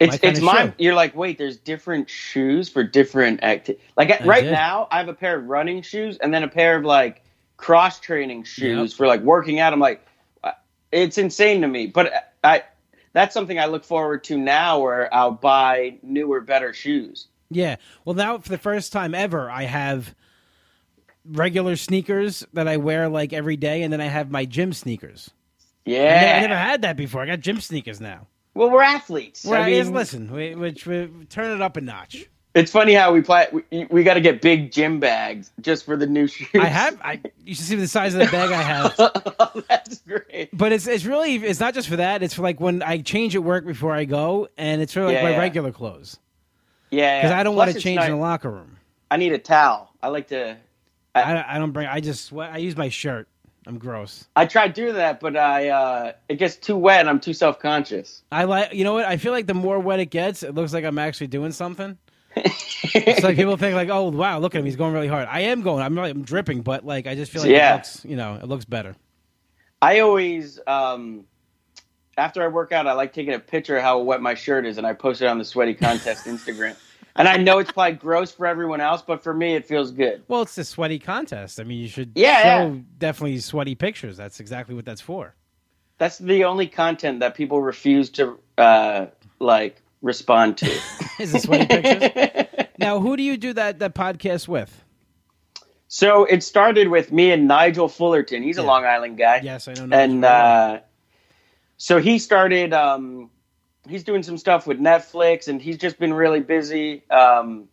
It's my it's my. shoe. You're like, wait, there's different shoes for different acti Like I right did. now, I have a pair of running shoes and then a pair of like cross training shoes Yep. for like working out. I'm like, uh, it's insane to me. But I that's something I look forward to now, where I'll buy newer, better shoes. Yeah. Well, now for the first time ever, I have regular sneakers that I wear like every day, and then I have my gym sneakers. I, ne- Yeah. I never had that before. I got gym sneakers now. Well, we're athletes. Well, I mean, listen, we, which we turn it up a notch. It's funny how we play. We, we got to get big gym bags just for the new shoes. I have. I you should see the size of the bag I have. oh, that's great. But it's it's really it's not just for that. It's for like when I change at work before I go, and it's for like Yeah, my yeah. regular clothes Yeah, because yeah. I don't Plus want to change not- in the locker room. I need a towel. I like to. I, I don't bring. I just sweat. I use my shirt. I'm gross. I tried doing that, but I uh, it gets too wet. and I'm too self conscious. I like. You know what? I feel like the more wet it gets, it looks like I'm actually doing something. It's like people think like, oh wow, look at him, he's going really hard. I am going. I'm really, I'm dripping, but like I just feel like Yeah. it looks, you know, it looks better. I always, um, after I work out, I like taking a picture of how wet my shirt is, and I post it on the Sweaty Contest Instagram. And I know it's probably gross for everyone else, but for me, it feels good. Well, it's a sweaty contest. I mean, you should Yeah, show yeah. definitely sweaty pictures. That's exactly what that's for. That's the only content that people refuse to uh, like respond to. Is the sweaty pictures? Now, who do you do that that podcast with? so it started with me and Nigel Fullerton. He's a Long Island guy. Yes, I know. and uh, so he started um, he's doing some stuff with netflix and he's just been really busy um,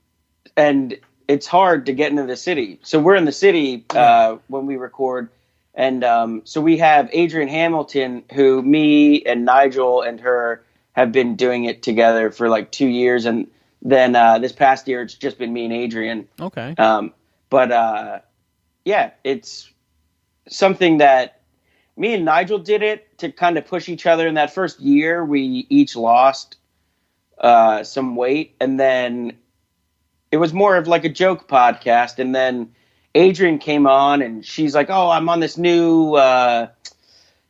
and it's hard to get into the city so we're in the city uh, when we record and um, so we have adrian hamilton who me and nigel and her have been doing it together for like two years and then uh, this past year it's just been me and adrian okay. um, but uh, yeah, it's something that me and Nigel did it to kind of push each other. In that first year, we each lost uh, some weight, and then it was more of like a joke podcast. And then Adrian came on, and she's like, "Oh, I'm on this new." Uh,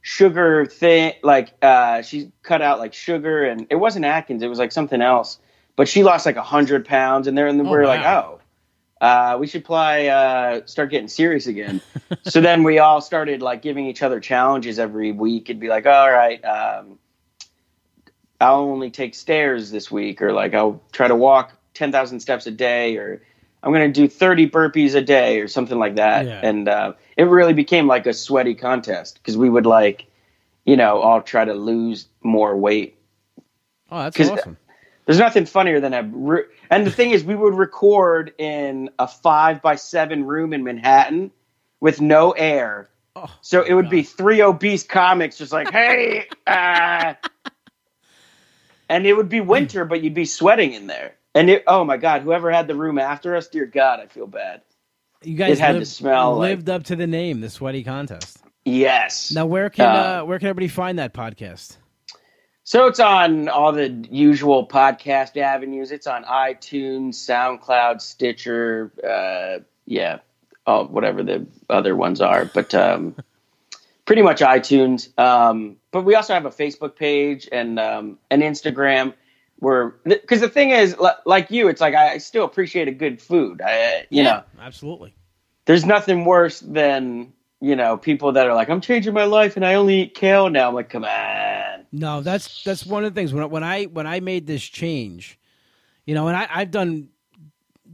sugar thing like uh she cut out like sugar and it wasn't atkins it was like something else but she lost like a hundred pounds and there and Oh, we're like oh uh, we should play uh, start getting serious again. so then we all started like giving each other challenges every week. It'd be like, all right, um, I'll only take stairs this week, or like I'll try to walk ten thousand steps a day, or I'm going to do thirty burpees a day, or something like that. Yeah. And uh, it really became like a sweaty contest because we would like, you know, all try to lose more weight. Oh, that's awesome. There's nothing funnier than a. Re- and the thing is, we would record in a five by seven room in Manhattan with no air. Oh, So it would God. be three obese comics just like, hey, uh, and it would be winter, but you'd be sweating in there. And it, oh my God, whoever had the room after us, dear God, I feel bad. You guys it had to lived, smell like- lived up to the name, the sweaty contest. Yes. Now, where can Uh, uh, where can everybody find that podcast? So it's on all the usual podcast avenues. It's on iTunes, SoundCloud, Stitcher, uh, yeah, all, whatever the other ones are. But um, pretty much iTunes. Um, but we also have a Facebook page and um, an Instagram. Where because the thing is, like you, it's like I, still appreciate a good food. I, you know, absolutely. there's nothing worse than you know people that are like, I'm changing my life and I only eat kale now. I'm like, come on. No, that's that's one of the things when when I when I made this change, you know, and I, I've done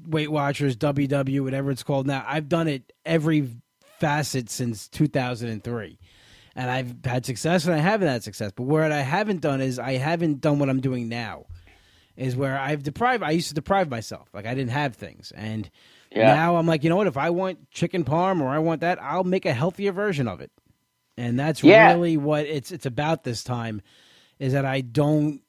Weight Watchers, WW, whatever it's called now. I've done it every facet since 2003, and I've had success and I haven't had success. But what I haven't done is I haven't done what I'm doing now. Is where I've deprived. I used to deprive myself, like I didn't have things, and Yeah. now I'm like, you know what? If I want chicken parm or I want that, I'll make a healthier version of it. And that's Yeah. really what it's it's about this time, is that I don't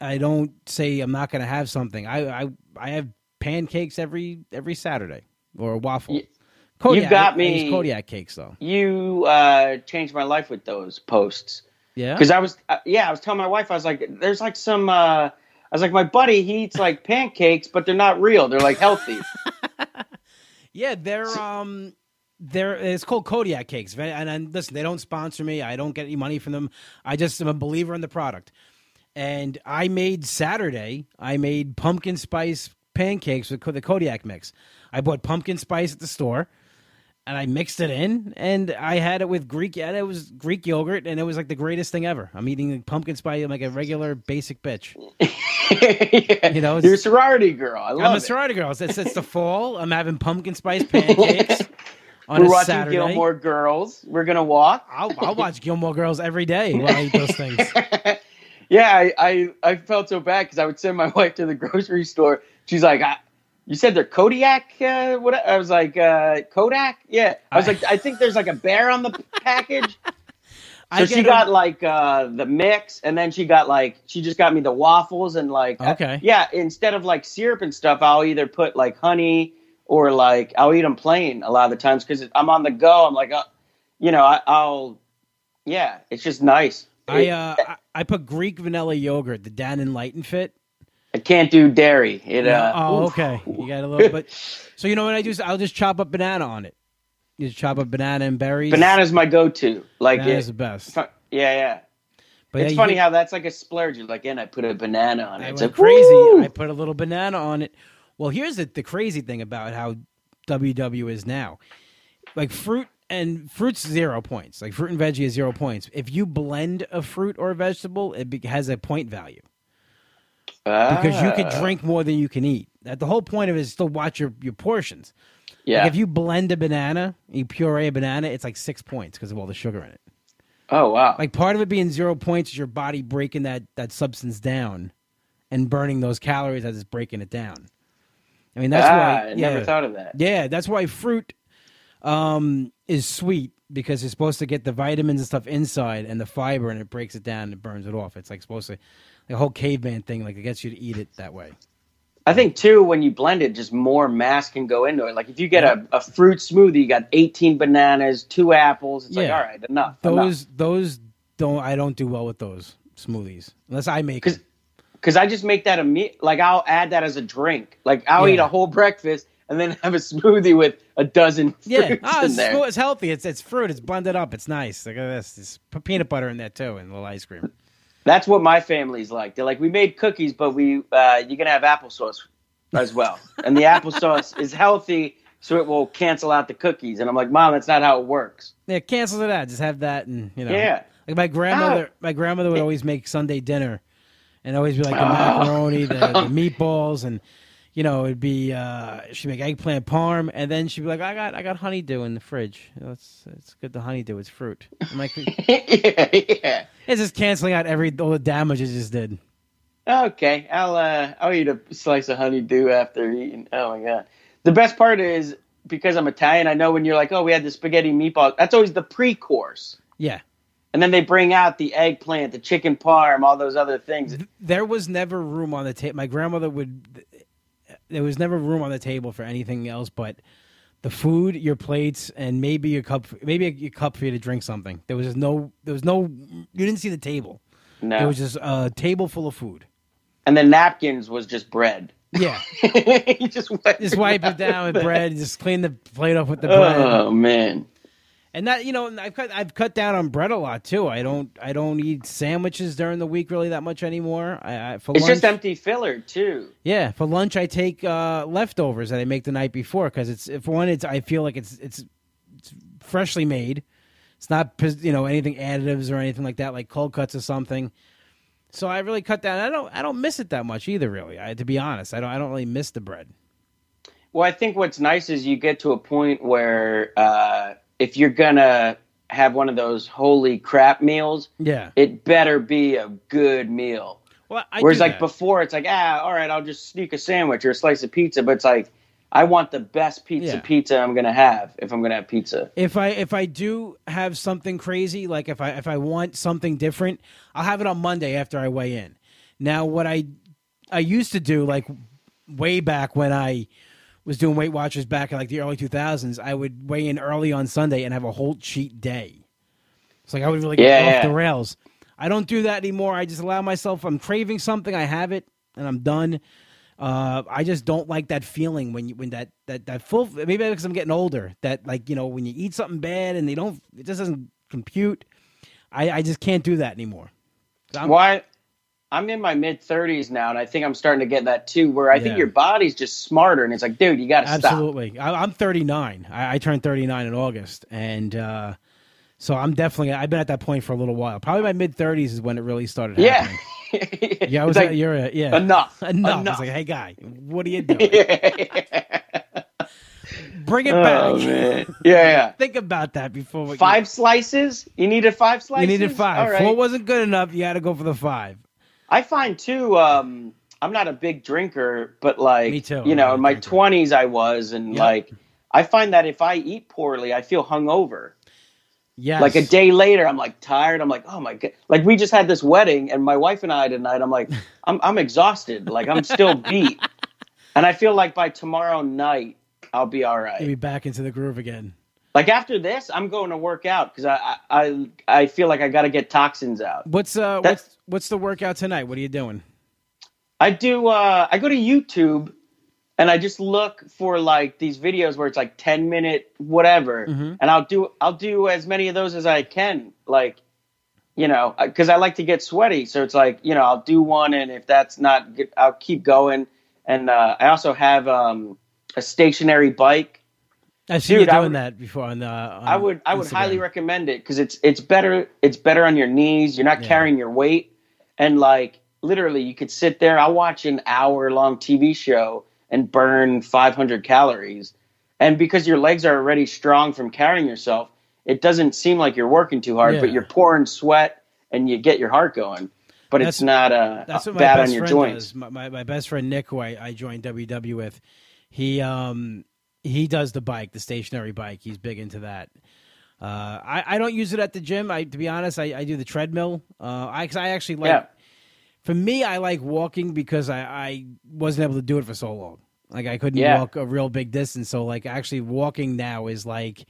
I don't say I'm not going to have something. I I I have pancakes every every Saturday or a waffle. Y- Kodiak, got me- Kodiak cakes though. You uh, changed my life with those posts. Yeah. because I was uh, yeah I was telling my wife I was like there's like some uh, I was like my buddy he eats like pancakes but they're not real they're like healthy Yeah, they're um they're it's called Kodiak cakes. And, and listen, they don't sponsor me. I don't get any money from them. I just am a believer in the product. And I made Saturday, I made pumpkin spice pancakes with the Kodiak mix. I bought pumpkin spice at the store and I mixed it in and I had it with Greek and it was Greek yogurt and it was like the greatest thing ever. I'm eating pumpkin spice I'm like a regular basic bitch. Yeah. You know, you're a sorority girl I I'm a it sorority girl. It's, it's the fall. I'm having pumpkin spice pancakes on we're watching Saturday. Gilmore Girls we're gonna walk I'll, I'll watch Gilmore Girls every day while I eat those things. yeah I, I I felt so bad because I would send my wife to the grocery store she's like, I, "You said they're Kodiak? Uh, what?" I was like, uh, "Kodak." Yeah, I was like, "I think there's like a bear on the package." So she got like uh, the mix, and then she got like she just got me the waffles and like uh, Okay. yeah. Instead of like syrup and stuff, I'll either put like honey or like I'll eat them plain a lot of the times because I'm on the go. I'm like, uh, you know, I, I'll yeah, it's just nice. I uh I, I put Greek vanilla yogurt, the Dannon Light and Fit. I can't do dairy. It uh, oh, oof. okay. You got a little bit. So you know what I do? is I'll just chop up banana on it. You just chop up banana and berries. Banana's my go-to. Like Banana's it, the best. yeah, yeah. But it's yeah, funny get- how that's like a splurge. You're like, and I put a banana on it. I It's like crazy. woo! I put a little banana on it. Well, here's the, the crazy thing about how WW is now. Like fruit and fruit's zero points. Like fruit and veggie is zero points. If you blend a fruit or a vegetable, it be, has a point value because you can Ah, drink more than you can eat. That the whole point of it is still watch your, your portions. Yeah. Like if you blend a banana, you puree a banana, it's like six points because of all the sugar in it. oh wow. Like part of it being zero points is your body breaking that that substance down and burning those calories as it's breaking it down. I mean that's ah, why. I yeah, never thought of that. yeah, that's why fruit um, is sweet because it's supposed to get the vitamins and stuff inside and the fiber, and it breaks it down and it burns it off. It's like supposed to the whole caveman thing, like it gets you to eat it that way. I think too when you blend it, just more mass can go into it. Like if you get a, a fruit smoothie, you got 18 bananas, two apples. It's like Yeah. all right, enough. enough. Those those don't I don't do well with those smoothies unless I make. Because I just make that a meal. Like I'll add that as a drink. Like I'll eat a whole breakfast and then have a smoothie with a dozen Yeah, ah, in it's, there. smooth- it's healthy. It's it's fruit. It's blended up. It's nice. Look at this. There's peanut butter in there too, and a little ice cream. That's what my family's like. They're like, we made cookies, but we uh, you're gonna have applesauce as well, and the applesauce is healthy, so it will cancel out the cookies. And I'm like, Mom, that's not how it works. Yeah, cancel it out. Just have that, and you know. Yeah. Like my grandmother, Ah. my grandmother would always make Sunday dinner, and always be like the Oh. macaroni, the, the meatballs, and you know it'd be uh, she'd make eggplant parm, and then she'd be like, I got I got honeydew in the fridge. It's it's good. The honeydew is fruit. I'm like, yeah, yeah. it's just canceling out every all the damage it just did. Okay, I'll uh, I'll eat a slice of honeydew after eating. Oh my god! The best part is because I'm Italian. I know when you're like, oh, we had the spaghetti meatball. That's always the pre-course, Yeah. And then they bring out the eggplant, the chicken parm, all those other things. there was never room on the table. My grandmother would. There was never room on the table for anything else but the food, your plates, and maybe a cup, maybe a, a cup for you to drink something. There was just no. There was no. You didn't see the table. No, It was just a table full of food. and then napkins was just bread. Yeah, you just wipe, just wipe it down with bread. Just clean the plate off with the oh, bread. Oh man, And that you know, I've cut I've cut down on bread a lot too. I don't I don't eat sandwiches during the week really that much anymore. I, I for it's lunch, just empty filler too. Yeah, for lunch I take uh, leftovers that I make the night before because it's for one it's I feel like it's it's, it's freshly made. It's not you know anything additives or anything like that like cold cuts or something. So I really cut down. I don't I don't miss it that much either. Really, I, to be honest, I don't I don't really miss the bread. Well, I think what's nice is you get to a point where uh, if you're gonna have one of those holy crap meals, Yeah. it better be a good meal. Well, I Whereas like that. before, it's like ah, all right, I'll just sneak a sandwich or a slice of pizza. But it's like I want the best pizza Yeah. pizza I'm gonna have if I'm gonna have pizza. if I if I do have something crazy, like if I if I want something different, I'll have it on Monday after I weigh in. Now, what I I used to do, like way back when I was doing Weight Watchers back in like the early two thousands, I would weigh in early on Sunday and have a whole cheat day. It's like I would really get Yeah, off yeah. the rails. I don't do that anymore. I just allow myself. I'm craving something, I have it, and I'm done. Uh, I just don't like that feeling when you when that that that full maybe because I'm getting older that like you know when you eat something bad and they don't it just doesn't compute. I I just can't do that anymore. Why? I'm in my mid 30s now, and I think I'm starting to get that too. Where I Yeah. think your body's just smarter, and it's like, dude, you got to stop. Absolutely. I, I'm 39. I, I turned 39 in August, and uh, so I'm definitely. I've been at that point for a little while. Probably my mid 30s is when it really started Yeah. happening. Yeah, I was. Like, you're a, yeah. enough. Enough. Enough. Like, hey guy, what are you doing? Bring it oh back. man, yeah, yeah. Think about that before we Five slices? You needed five slices. You needed five. All right. Four wasn't good enough. You had to go for the five. I find too. Um, I'm not a big drinker, but like Me too. you I'm know, in my twenties I was, and Yep. like I find that if I eat poorly, I feel hungover. Yeah. Like a day later, I'm like tired. I'm like, oh my god! Like we just had this wedding, and my wife and I tonight. I'm like, I'm I'm exhausted. Like I'm still beat, and I feel like by tomorrow night I'll be all right. Maybe back into the groove again. Like after this, I'm going to work out because I, I I I feel like I got to get toxins out. What's uh That's- what's what's the workout tonight? What are you doing? I do. Uh, I go to YouTube, and I just look for like these videos where it's like 10 minute whatever, Mhm. and I'll do I'll do as many of those as I can. Like, you know, because I like to get sweaty, so it's like you know I'll do one, and if that's not good, I'll keep going. And uh, I also have um, a stationary bike. I've seen you Dude, I doing would- that before on the. On I would I would Instagram. highly recommend it because it's it's better it's better on your knees. You're not Yeah. carrying your weight, and like literally, you could sit there. I'll watch an hour long TV show and burn 500 calories, and because your legs are already strong from carrying yourself, it doesn't seem like you're working too hard, but you're pouring sweat and you get your heart going. But That's- it's not uh, That's what bad on your joints. My, my my best friend Nick, who I, I joined WW with, he um he does the bike, the stationary bike. He's big into that. Uh, I I don't use it at the gym. I to be honest, I, I do the treadmill. Uh, I I actually like. Yeah. For me, I like walking because I, I wasn't able to do it for so long. Like I couldn't Yeah. walk a real big distance. So like actually walking now is like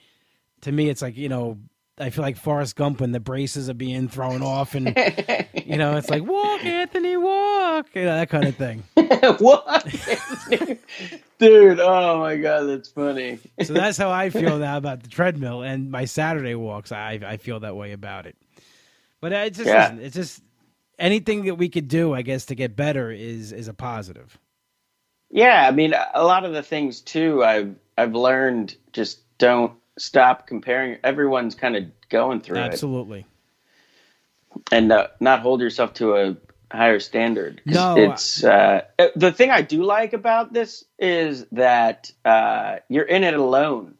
to me it's like, you know, I feel like Forrest Gump when the braces are being thrown off and you know, it's like walk, Anthony, walk, you know, that kind of thing. what, dude? Oh my god, that's funny. So that's how I feel now about the treadmill and my Saturday walks. I I feel that way about it. But it's just Yeah. it's just anything that we could do, I guess, to get better is is a positive. Yeah, I mean, a lot of the things too. I've I've learned just don't stop comparing. Everyone's kind of going through Absolutely. it, Absolutely. and uh, not hold yourself to a higher standard. No, it's uh, the thing I do like about this is that uh, you're in it alone.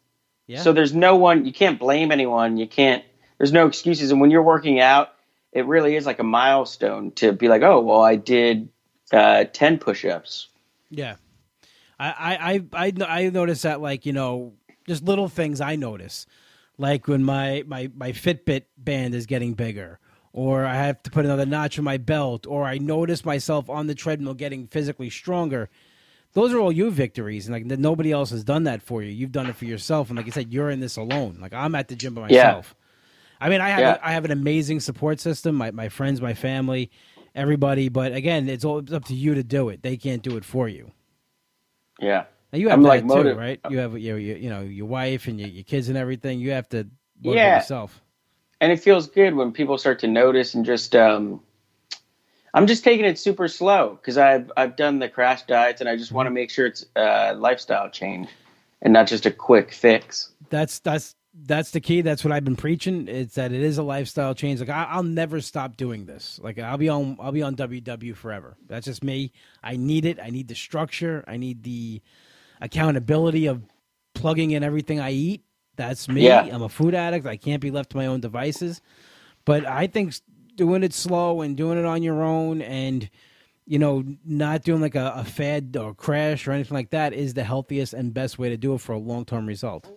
Yeah. So there's no one. You can't blame anyone. You can't. There's no excuses. And when you're working out, it really is like a milestone to be like, oh, well, I did uh, ten push-ups. Yeah, I I I I I notice that like you know just little things I notice, like when my my my Fitbit band is getting bigger, or I have to put another notch in my belt, or I notice myself on the treadmill getting physically stronger. Those are all you victories, and like nobody else has done that for you. You've done it for yourself, and like you said, you're in this alone. Like I'm at the gym by Yeah. myself. I mean, I have Yeah. I have an amazing support system. My my friends, my family, everybody. But again, it's all it's up to you to do it. They can't do it for you. Yeah. Now you have I'm, that like, too, motiv- right? You have your, your you know your wife and your, your kids and everything. You have to work Yeah. yourself. and it feels good when people start to notice and just um I'm just taking it super slow because I've I've done the crash diets and I just want to make sure it's a lifestyle change and not just a quick fix. That's that's that's the key. That's what I've been preaching. It's that it is a lifestyle change. Like I, I'll never stop doing this. Like I'll be on I'll be on WW forever. That's just me. I need it. I need the structure. I need the accountability of plugging in everything I eat. That's me. Yeah. I'm a food addict. I can't be left to my own devices. But I think doing it slow and doing it on your own and you know not doing like a, a fad or crash or anything like that is the healthiest and best way to do it for a long term result.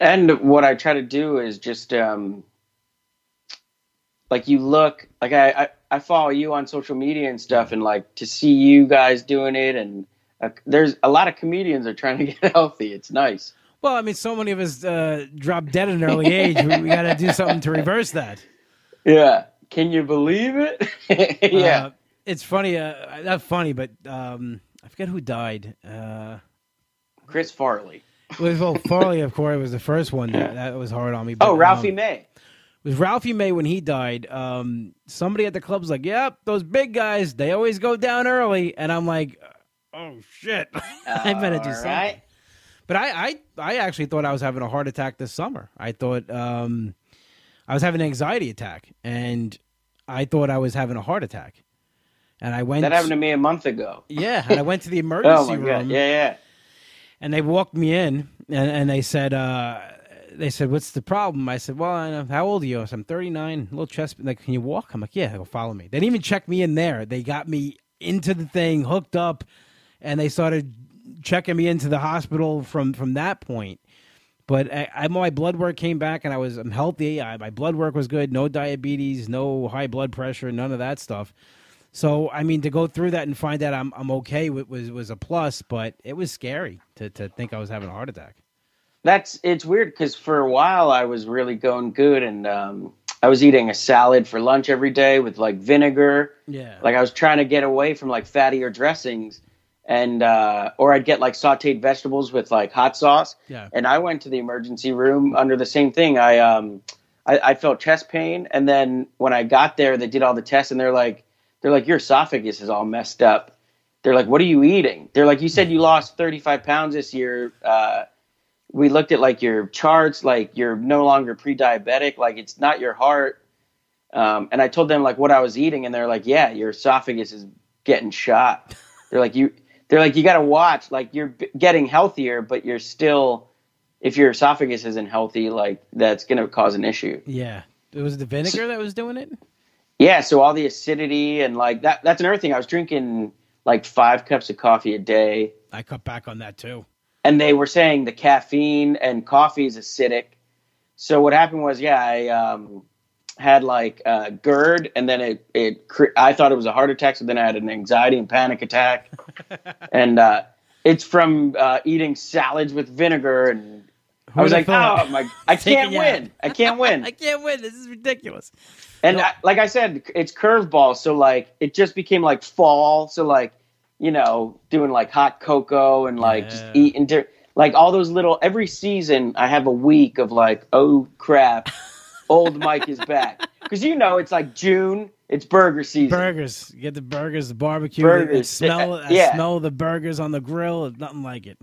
And what I try to do is just um like you look like I, I I follow you on social media and stuff and like to see you guys doing it and uh, there's a lot of comedians are trying to get healthy. It's nice. Well, I mean, so many of us uh, drop dead at an early age. we, we got to do something to reverse that. Yeah. Can you believe it? yeah. Uh, it's funny. Uh, not funny, but um, I forget who died. Uh, Chris Farley. was well, Farley, of course, was the first one that, that was hard on me. But, Oh, Ralphie um, May. It was Ralphie May when he died. Um, somebody at the club's like, "Yep, those big guys, they always go down early," and I'm like, "Oh shit, I better do All something." right. But I, I, I actually thought I was having a heart attack this summer. I thought um, I was having an anxiety attack, and I thought I was having a heart attack. And I went. That happened to me a month ago. yeah, and I went to the emergency Oh my room, god! Yeah, yeah. and they walked me in, and, and they said, uh, they said, "What's the problem?" I said, "Well, I know, how old are you?" I said, "I'm 39, little chest. Like, can you walk?" I'm like, "Yeah." They'll follow me. They didn't even check me in there. They got me into the thing, hooked up, and they started checking me into the hospital from from that point. But I, I my blood work came back, and I was I'm healthy. I, my blood work was good. No diabetes, no high blood pressure, none of that stuff. So I mean, to go through that and find out I'm I'm okay was was a plus, but it was scary to to think I was having a heart attack. That's it's weird because for a while I was really going good, and um, I was eating a salad for lunch every day with like vinegar. Yeah, like I was trying to get away from like fattier dressings, and uh, or I'd get like sautéed vegetables with like hot sauce. Yeah, and I went to the emergency room under the same thing. I um I, I felt chest pain, and then when I got there, they did all the tests, and they're like they're like your esophagus is all messed up. They're like, what are you eating? They're like, you said you lost 35 pounds this year. Uh, we looked at like your charts, like you're no longer pre-diabetic, like it's not your heart. Um, and I told them like what I was eating, and they're like, yeah, your esophagus is getting shot. They're like, you, they're like, you got to watch, like you're b- getting healthier, but you're still, if your esophagus isn't healthy, like that's going to cause an issue. Yeah, it was the vinegar that was doing it. Yeah, so all the acidity and like that. That's another thing. I was drinking like five cups of coffee a day. I cut back on that too and they were saying the caffeine and coffee is acidic. So what happened was, yeah, I um, had like uh, GERD, and then it it I thought it was a heart attack, so then I had an anxiety and panic attack, and uh, it's from uh, eating salads with vinegar, and Who I was like, thought? oh my, I can't win, I can't win, I can't win. This is ridiculous. And. I, like I said, it's curveball, so like it just became like fall, so like you know, doing like hot cocoa and like yeah. just eating like all those little every season I have a week of like, oh crap, old Mike is back. Because you know it's like June, it's burger season. Burgers. You get the burgers, the barbecue. Burgers. smell yeah. I smell the burgers on the grill. It's nothing like it.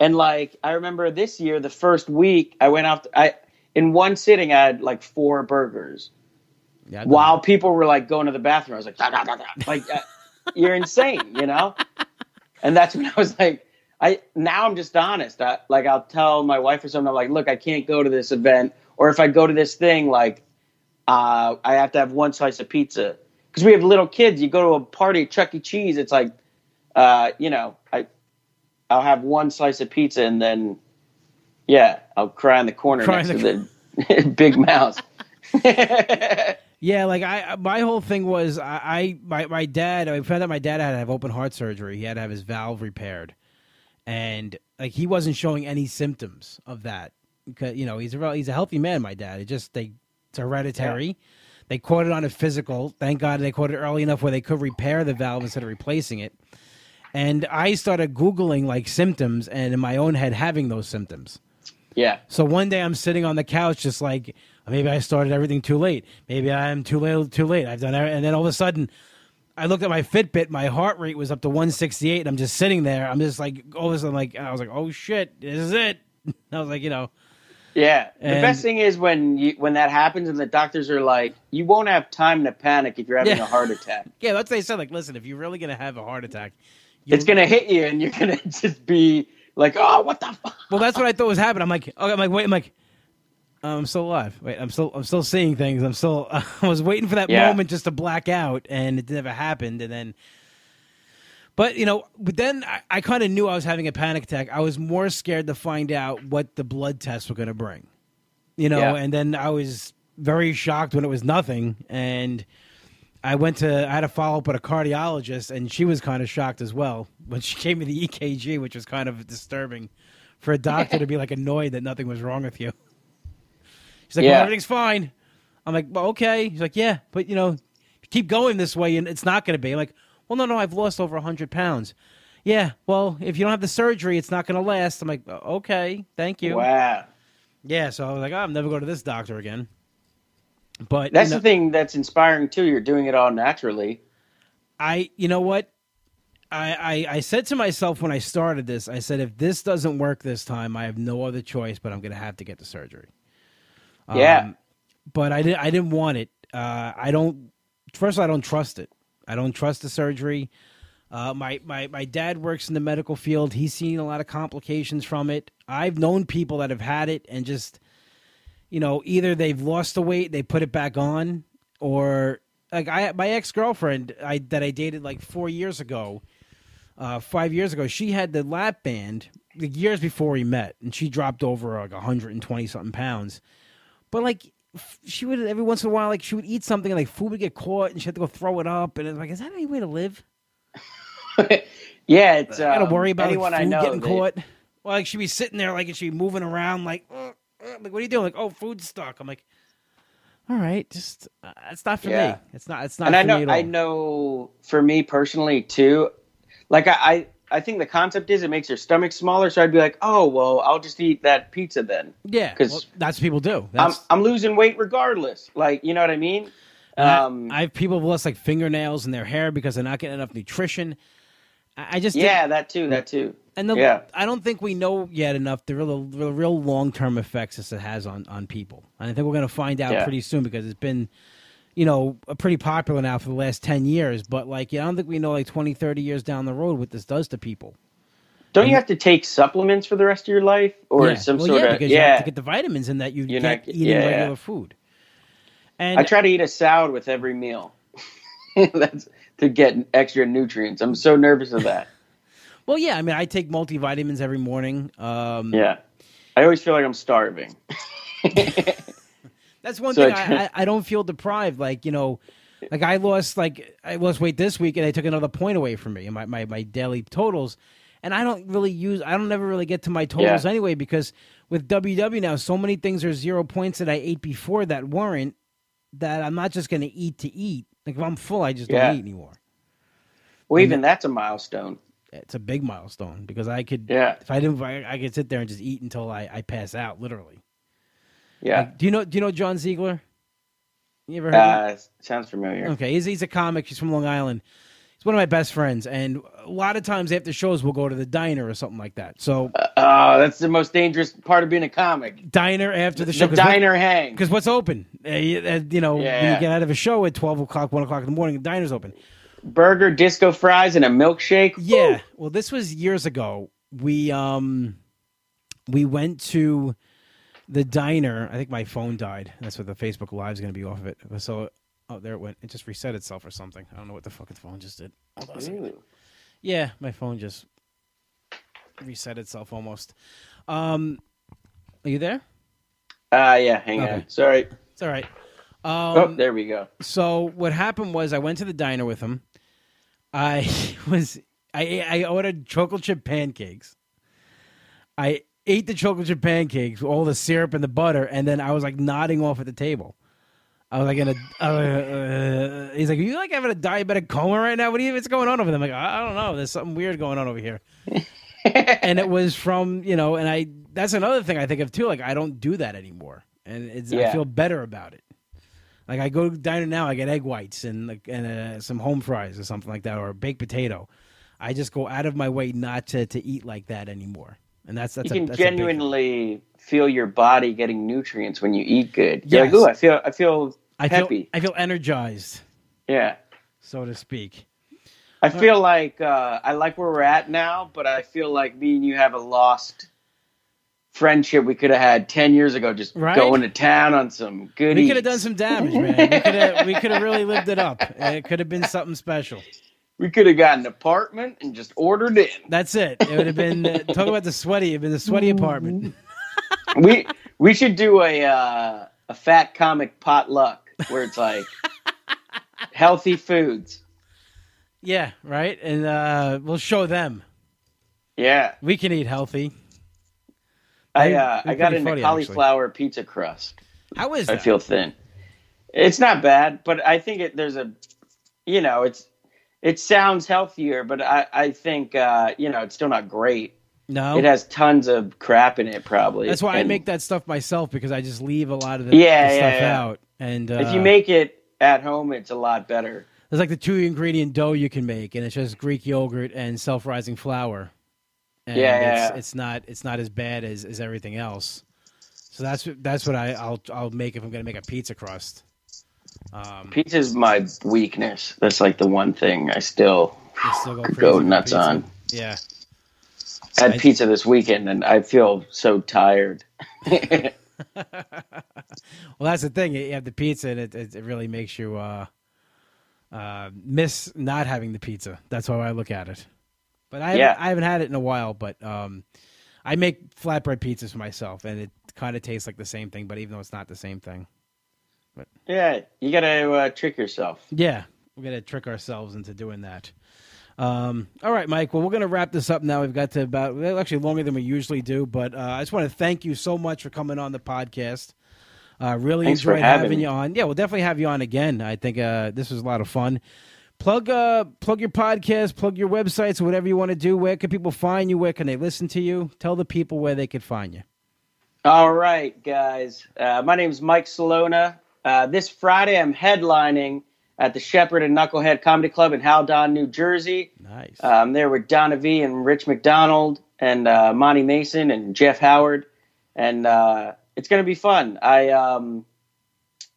And like I remember this year, the first week I went off I in one sitting I had like four burgers. Yeah, while people were like going to the bathroom, I was like, da, da, da, like uh, you're insane, you know? And that's when I was like, I now I'm just honest. I, like I'll tell my wife or something, I'm like, look, I can't go to this event, or if I go to this thing, like uh, I have to have one slice of pizza because we have little kids. You go to a party at Chuck E. Cheese, it's like, uh, you know, I I'll have one slice of pizza and then, yeah, I'll cry in the corner cry next the to the big mouse. Yeah, like I, my whole thing was I, I, my, my dad. I found out my dad had to have open heart surgery. He had to have his valve repaired, and like he wasn't showing any symptoms of that. Because you know he's a he's a healthy man. My dad. It just they it's hereditary. Yeah. They caught it on a physical. Thank God they caught it early enough where they could repair the valve instead of replacing it. And I started googling like symptoms, and in my own head having those symptoms. Yeah. So one day I'm sitting on the couch, just like Maybe I started everything too late. Maybe I'm too late. Too late. I've done, and then all of a sudden, I looked at my Fitbit. My heart rate was up to 168. And I'm just sitting there. I'm just like, all of a sudden, like, I was like, oh shit, this is it. I was like, you know. Yeah, and, the best thing is when you when that happens and the doctors are like, you won't have time to panic if you're having yeah. a heart attack. yeah, that's what they said. Like, listen, if you're really gonna have a heart attack, it's gonna hit you, and you're gonna just be like, oh, what the fuck? Well, that's what I thought was happening. I'm like, okay, I'm like, wait, I'm like, I'm still alive. Wait, I'm still I'm still seeing things. I'm still I was waiting for that yeah. moment just to black out, and it never happened. And then, but you know, but then I, I kind of knew I was having a panic attack. I was more scared to find out what the blood tests were going to bring. You know, yeah. and then I was very shocked when it was nothing, and I went to I had a follow up with a cardiologist, and she was kind of shocked as well when she gave me the EKG, which was kind of disturbing for a doctor to be like annoyed that nothing was wrong with you. She's like, yeah. well, everything's fine. I'm like, well, okay. He's like, yeah, but you know, keep going this way, and it's not going to be. I'm like, well, no, no, I've lost over hundred pounds. Yeah, well, if you don't have the surgery, it's not going to last. I'm like, okay, thank you. Wow. Yeah, so I was like, oh, I'm never going to this doctor again. But that's you know, the thing that's inspiring too. You're doing it all naturally. I, you know what? I, I, I said to myself when I started this, I said, if this doesn't work this time, I have no other choice, but I'm going to have to get the surgery. Yeah. Um, but I didn't. I didn't want it. Uh, I don't. First, of all, I don't trust it. I don't trust the surgery. Uh, my, my my dad works in the medical field. He's seen a lot of complications from it. I've known people that have had it and just, you know, either they've lost the weight, they put it back on, or like I my ex girlfriend I that I dated like four years ago, uh, five years ago. She had the lap band years before we met, and she dropped over like hundred and twenty something pounds. But like she would every once in a while, like she would eat something, and like food would get caught, and she had to go throw it up, and it's like, is that any way to live? yeah, it's. I gotta um, worry about like, anyone food I know. getting they- caught. Well, like she'd be sitting there, like and she'd be moving around, like, uh, uh, like what are you doing? Like, oh, food's stuck. I'm like, all right, just uh, it's not for me. It's not. It's not. and for I know, me at all. I know, for me personally too. Like I, I, I think the concept is it makes your stomach smaller. So I'd be like, oh well, I'll just eat that pizza then. Yeah, 'Cause well, that's what people do. I'm, I'm losing weight regardless. Like you know what I mean? and I- Um, I, have people with less like fingernails in their hair because they're not getting enough nutrition. I, I just yeah, that too, that too. and the, yeah. I don't think we know yet enough the real, the real long term effects this it has on on people. And I think we're going to find out Yeah. pretty soon because it's been, you know, pretty popular now for the last ten years. But like, yeah, I don't think we know like 20, 30 years down the road what this does to people. Don't you have to take supplements for the rest of your life, or yeah. some well, sort yeah, of because you have yeah? to get the vitamins in that you You're get not- eating yeah, yeah. regular food. And I try to eat a salad with every meal. That's to get extra nutrients. I'm so nervous of that. well, yeah, I mean, I take multivitamins every morning. Um, Yeah, I always feel like I'm starving. That's one So thing I- I, I, I don't feel deprived. Like you know, like I lost like I lost weight this week, and they took another point away from me in my, my, my daily totals. And I don't really use. I don't ever really get to my totals Yeah. anyway because with WW now, so many things are zero points that I ate before that weren't. That I'm not just going to eat to eat. Like if I'm full, I just Yeah. don't eat anymore. Well, even that's a milestone. It's a big milestone because I could. Yeah, If I didn't, I, I could sit there and just eat until I, I pass out, literally. Yeah. Like, do you know? Do you know John Ziegler? You ever heard? of him? Uh, sounds familiar. Okay, he's he's a comic. He's from Long Island. He's one of my best friends, and a lot of times after shows, we'll go to the diner or something like that. So Oh, that's the most dangerous part of being a comic. diner after the show. The. 'cause what- diner hang. Because what's open? Uh, you, uh, you know, when you get out of a show at twelve o'clock, one o'clock in the morning, the diner's open. Burger, disco fries, and a milkshake. Yeah. Well, this was years ago. We um, we went to the diner. I think my phone died. That's what the Facebook Live's going to be off of it. So, oh, there it went. It just reset itself or something. I don't know what the fucking phone just did. Hold on a second. Ooh. Yeah, my phone just reset itself almost. Um, are you there? Ah, yeah. Hang Okay. on. Sorry. It's all right. oh, Um, there we go. so what happened was I went to the diner with him. I was I I ordered chocolate chip pancakes. I ate the chocolate chip pancakes, all the syrup and the butter, and then I was like nodding off at the table. I was like in a. Uh, uh, he's like, "Are you like having a diabetic coma right now? What do you? What's going on over there?" I'm like, "I don't know. There's something weird going on over here." and it was from you know, and I. That's another thing I think of too. Like I don't do that anymore, and it's, I feel better about it. Like I go to diner now, I get egg whites and like and uh, some home fries or something like that, or a baked potato. I just go out of my way not to, to eat like that anymore, and that's that's you a, can that's a big- genuinely feel your body getting nutrients when you eat good. You're Yes. like, ooh, I feel, I feel I feel. I feel energized, yeah. so to speak. I feel like uh, I like where we're at now, but I feel like me and you have a lost friendship we could have had ten years ago. Just Right? going to town on some good. We could have done some damage, man. We could have we could have really lived it up. It could have been something special. We could have got an apartment and just ordered in. That's it. It would have been uh, talk about the sweaty. It'd been the sweaty apartment. we we should do a uh, a fat comic potluck where it's like healthy foods. Yeah, right. And uh, we'll show them Yeah, we can eat healthy. I uh, I got into funny, cauliflower pizza crust. How is I that? feel thin. It's not bad, but I think it, there's a, you know, it's it sounds healthier, but I I think uh, you know it's still not great. no, It has tons of crap in it, probably. That's why I make that stuff myself because I just leave a lot of the, Yeah, the yeah, stuff yeah. out. And uh, If you make it at home, it's a lot better. there's like the two ingredient dough you can make, and it's just Greek yogurt and self rising flour. And Yeah, it's, it's not it's not as bad as, as everything else. So that's what- that's what I, I'll I'll make if I'm gonna make a pizza crust. Um, Pizza's my weakness. That's like the one thing I still still go, go nuts on. Yeah, I had I- pizza this weekend, and I feel so tired. well, that's the thing. You have the pizza, and it it, it really makes you uh, uh, miss not having the pizza. That's how I look at it. But I Yeah. haven't, I haven't had it in a while. But um, I make flatbread pizzas for myself, and it kind of tastes like the same thing. But even though it's not the same thing, Yeah, you gotta uh, trick yourself. yeah, we're gonna trick ourselves into doing that. Um, all right, Mike. Well, we're gonna wrap this up now. We've got to about well, actually longer than we usually do, but uh, I just want to thank you so much for coming on the podcast. Uh, really Thanks enjoyed having having you on. Yeah, we'll definitely have you on again. I think uh, this was a lot of fun. Plug uh, plug your podcast, plug your websites, whatever you want to do. Where can people find you? Where can they listen to you? Tell the people where they could find you. All right, guys. Uh, my name is Mike Salona. Uh, this Friday, I'm headlining at the Shepherd and Knucklehead Comedy Club in Haledon, New Jersey. Nice. I'm there with Donna V and Rich McDonald and uh, Monty Mason and Jeff Howard, and uh, it's going to be fun. I um,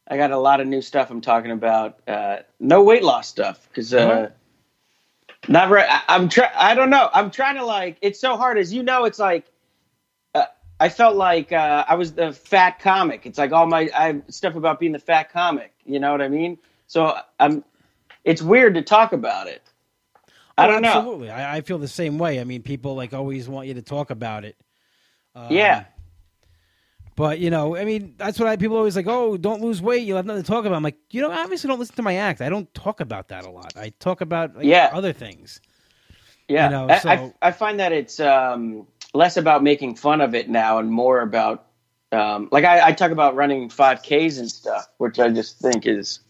I got a lot of new stuff I'm talking about. Uh, no weight loss stuff because uh, Uh-huh. not right. I, I'm trying. I don't know. I'm trying to like. It's so hard, as you know. It's like. I felt like uh, I was the fat comic. It's like all my I stuff about being the fat comic. You know what I mean? So I'm. It's weird to talk about it. I Oh, don't know. Absolutely, I, I feel the same way. I mean, people like always want you to talk about it. Um, Yeah. But you know, I mean, that's what I people always like. Oh, don't lose weight. You'll have nothing to talk about. I'm like, you know, I obviously don't listen to my act. I don't talk about that a lot. I talk about like, Yeah. other things. Yeah, You know, I, so- I, I find that it's um, less about making fun of it now and more about um, like I, I talk about running 5Ks and stuff, which I just think is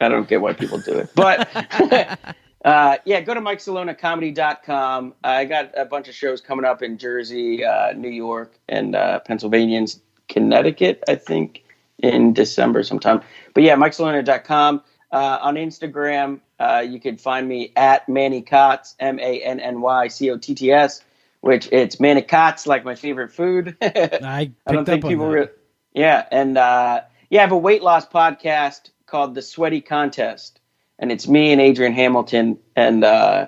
I don't get why people do it, but uh, yeah, go to MikeSalonaComedy.com. I got a bunch of shows coming up in Jersey, uh, New York, and uh, Pennsylvania, and Connecticut. I think in December sometime. But yeah, MikeSalona.com. Uh, on Instagram, uh, you can find me at Manny Cotts, M A N N Y C O T T S, which it's manicots, like my favorite food. I I don't think people that. re- Yeah, and uh, yeah, I have a weight loss podcast called The Sweaty Contest, and it's me and Adrian Hamilton, and uh,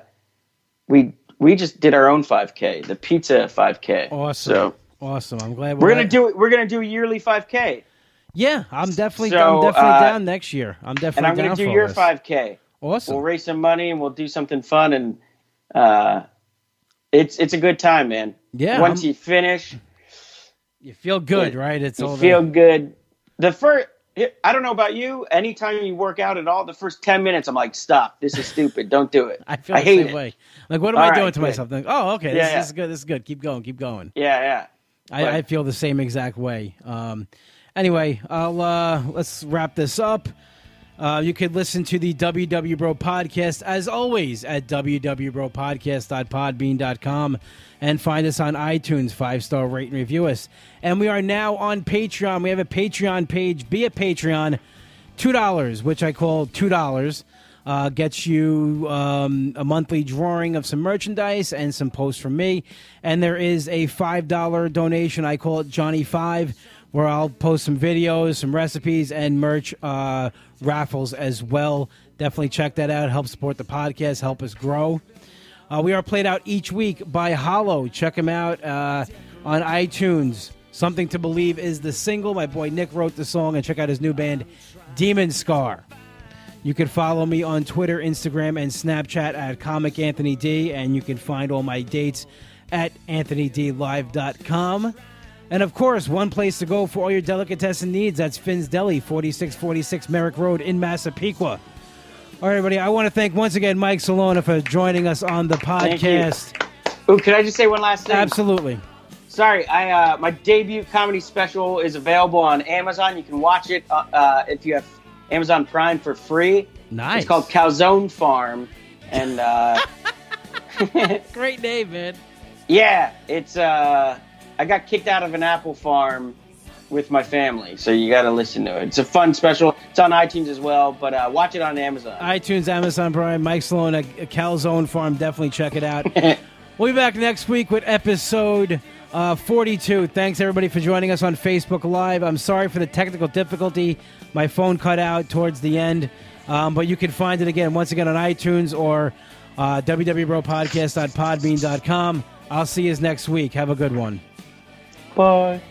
we we just did our own 5K, the pizza 5K. Awesome. So awesome. I'm glad we're gonna do it. We're gonna do a yearly 5K, Yeah, I'm definitely So, I'm definitely uh, down next year. I'm definitely and I'm gonna do your this. 5K. Awesome. We'll raise some money and we'll do something fun, and uh, it's it's a good time, man. Yeah, Once I'm- you finish, you feel good, you- right? It's you all feel the, good. The first, I don't know about you. Anytime you work out at all, the first ten minutes, I'm like, stop. This is stupid. Don't do it. I feel I the hate same it. way. Like, what am All I right, doing to good. myself? Like, oh, okay, this, Yeah, yeah. this is good. This is good. Keep going. Keep going. Yeah, yeah. I, But- I feel the same exact way. Um, anyway, I'll uh, let's wrap this up. Uh, you could listen to the WW Bro podcast as always at www.bropodcast.podbean.com and find us on iTunes. Five star rate and review us. And we are now on Patreon. We have a Patreon page. Be a Patreon. Two dollars, which I call two dollars. Uh, gets you um, a monthly drawing of some merchandise and some posts from me. And there is a $5 donation. I call it Johnny Five, where I'll post some videos, some recipes, and merch uh, raffles as well. Definitely check that out. Help support the podcast, help us grow. Uh, we are played out each week by Hollow. Check him out uh, on iTunes. Something to Believe is the single. My boy Nick wrote the song, and check out his new band, Demon Scar. You can follow me on Twitter, Instagram, and Snapchat at Comic Anthony D, and you can find all my dates at AnthonyDLive.com. And of course, one place to go for all your delicatessen needs that's Finn's Deli, 4646 Merrick Road in Massapequa. All right, everybody, I want to thank once again Mike Salona for joining us on the podcast. Ooh, can I just say one last thing? Absolutely. Sorry, I uh, my debut comedy special is available on Amazon. You can watch it uh, uh, if you have Amazon Prime for free. Nice. It's called Calzone Farm, and uh, Great name, man. yeah, it's uh, I got kicked out of an apple farm with my family, so you got to listen to it. It's a fun special. It's on iTunes as well, but uh, watch it on Amazon. iTunes, Amazon Prime, Mike Sloan, a Calzone Farm. Definitely check it out. we'll be back next week with episode uh, 42. Thanks, everybody, for joining us on Facebook Live. I'm sorry for the technical difficulty. My phone cut out towards the end, um, but you can find it again, once again, on iTunes or uh, www.podcast.podbean.com. I'll see you next week. Have a good one. Bye.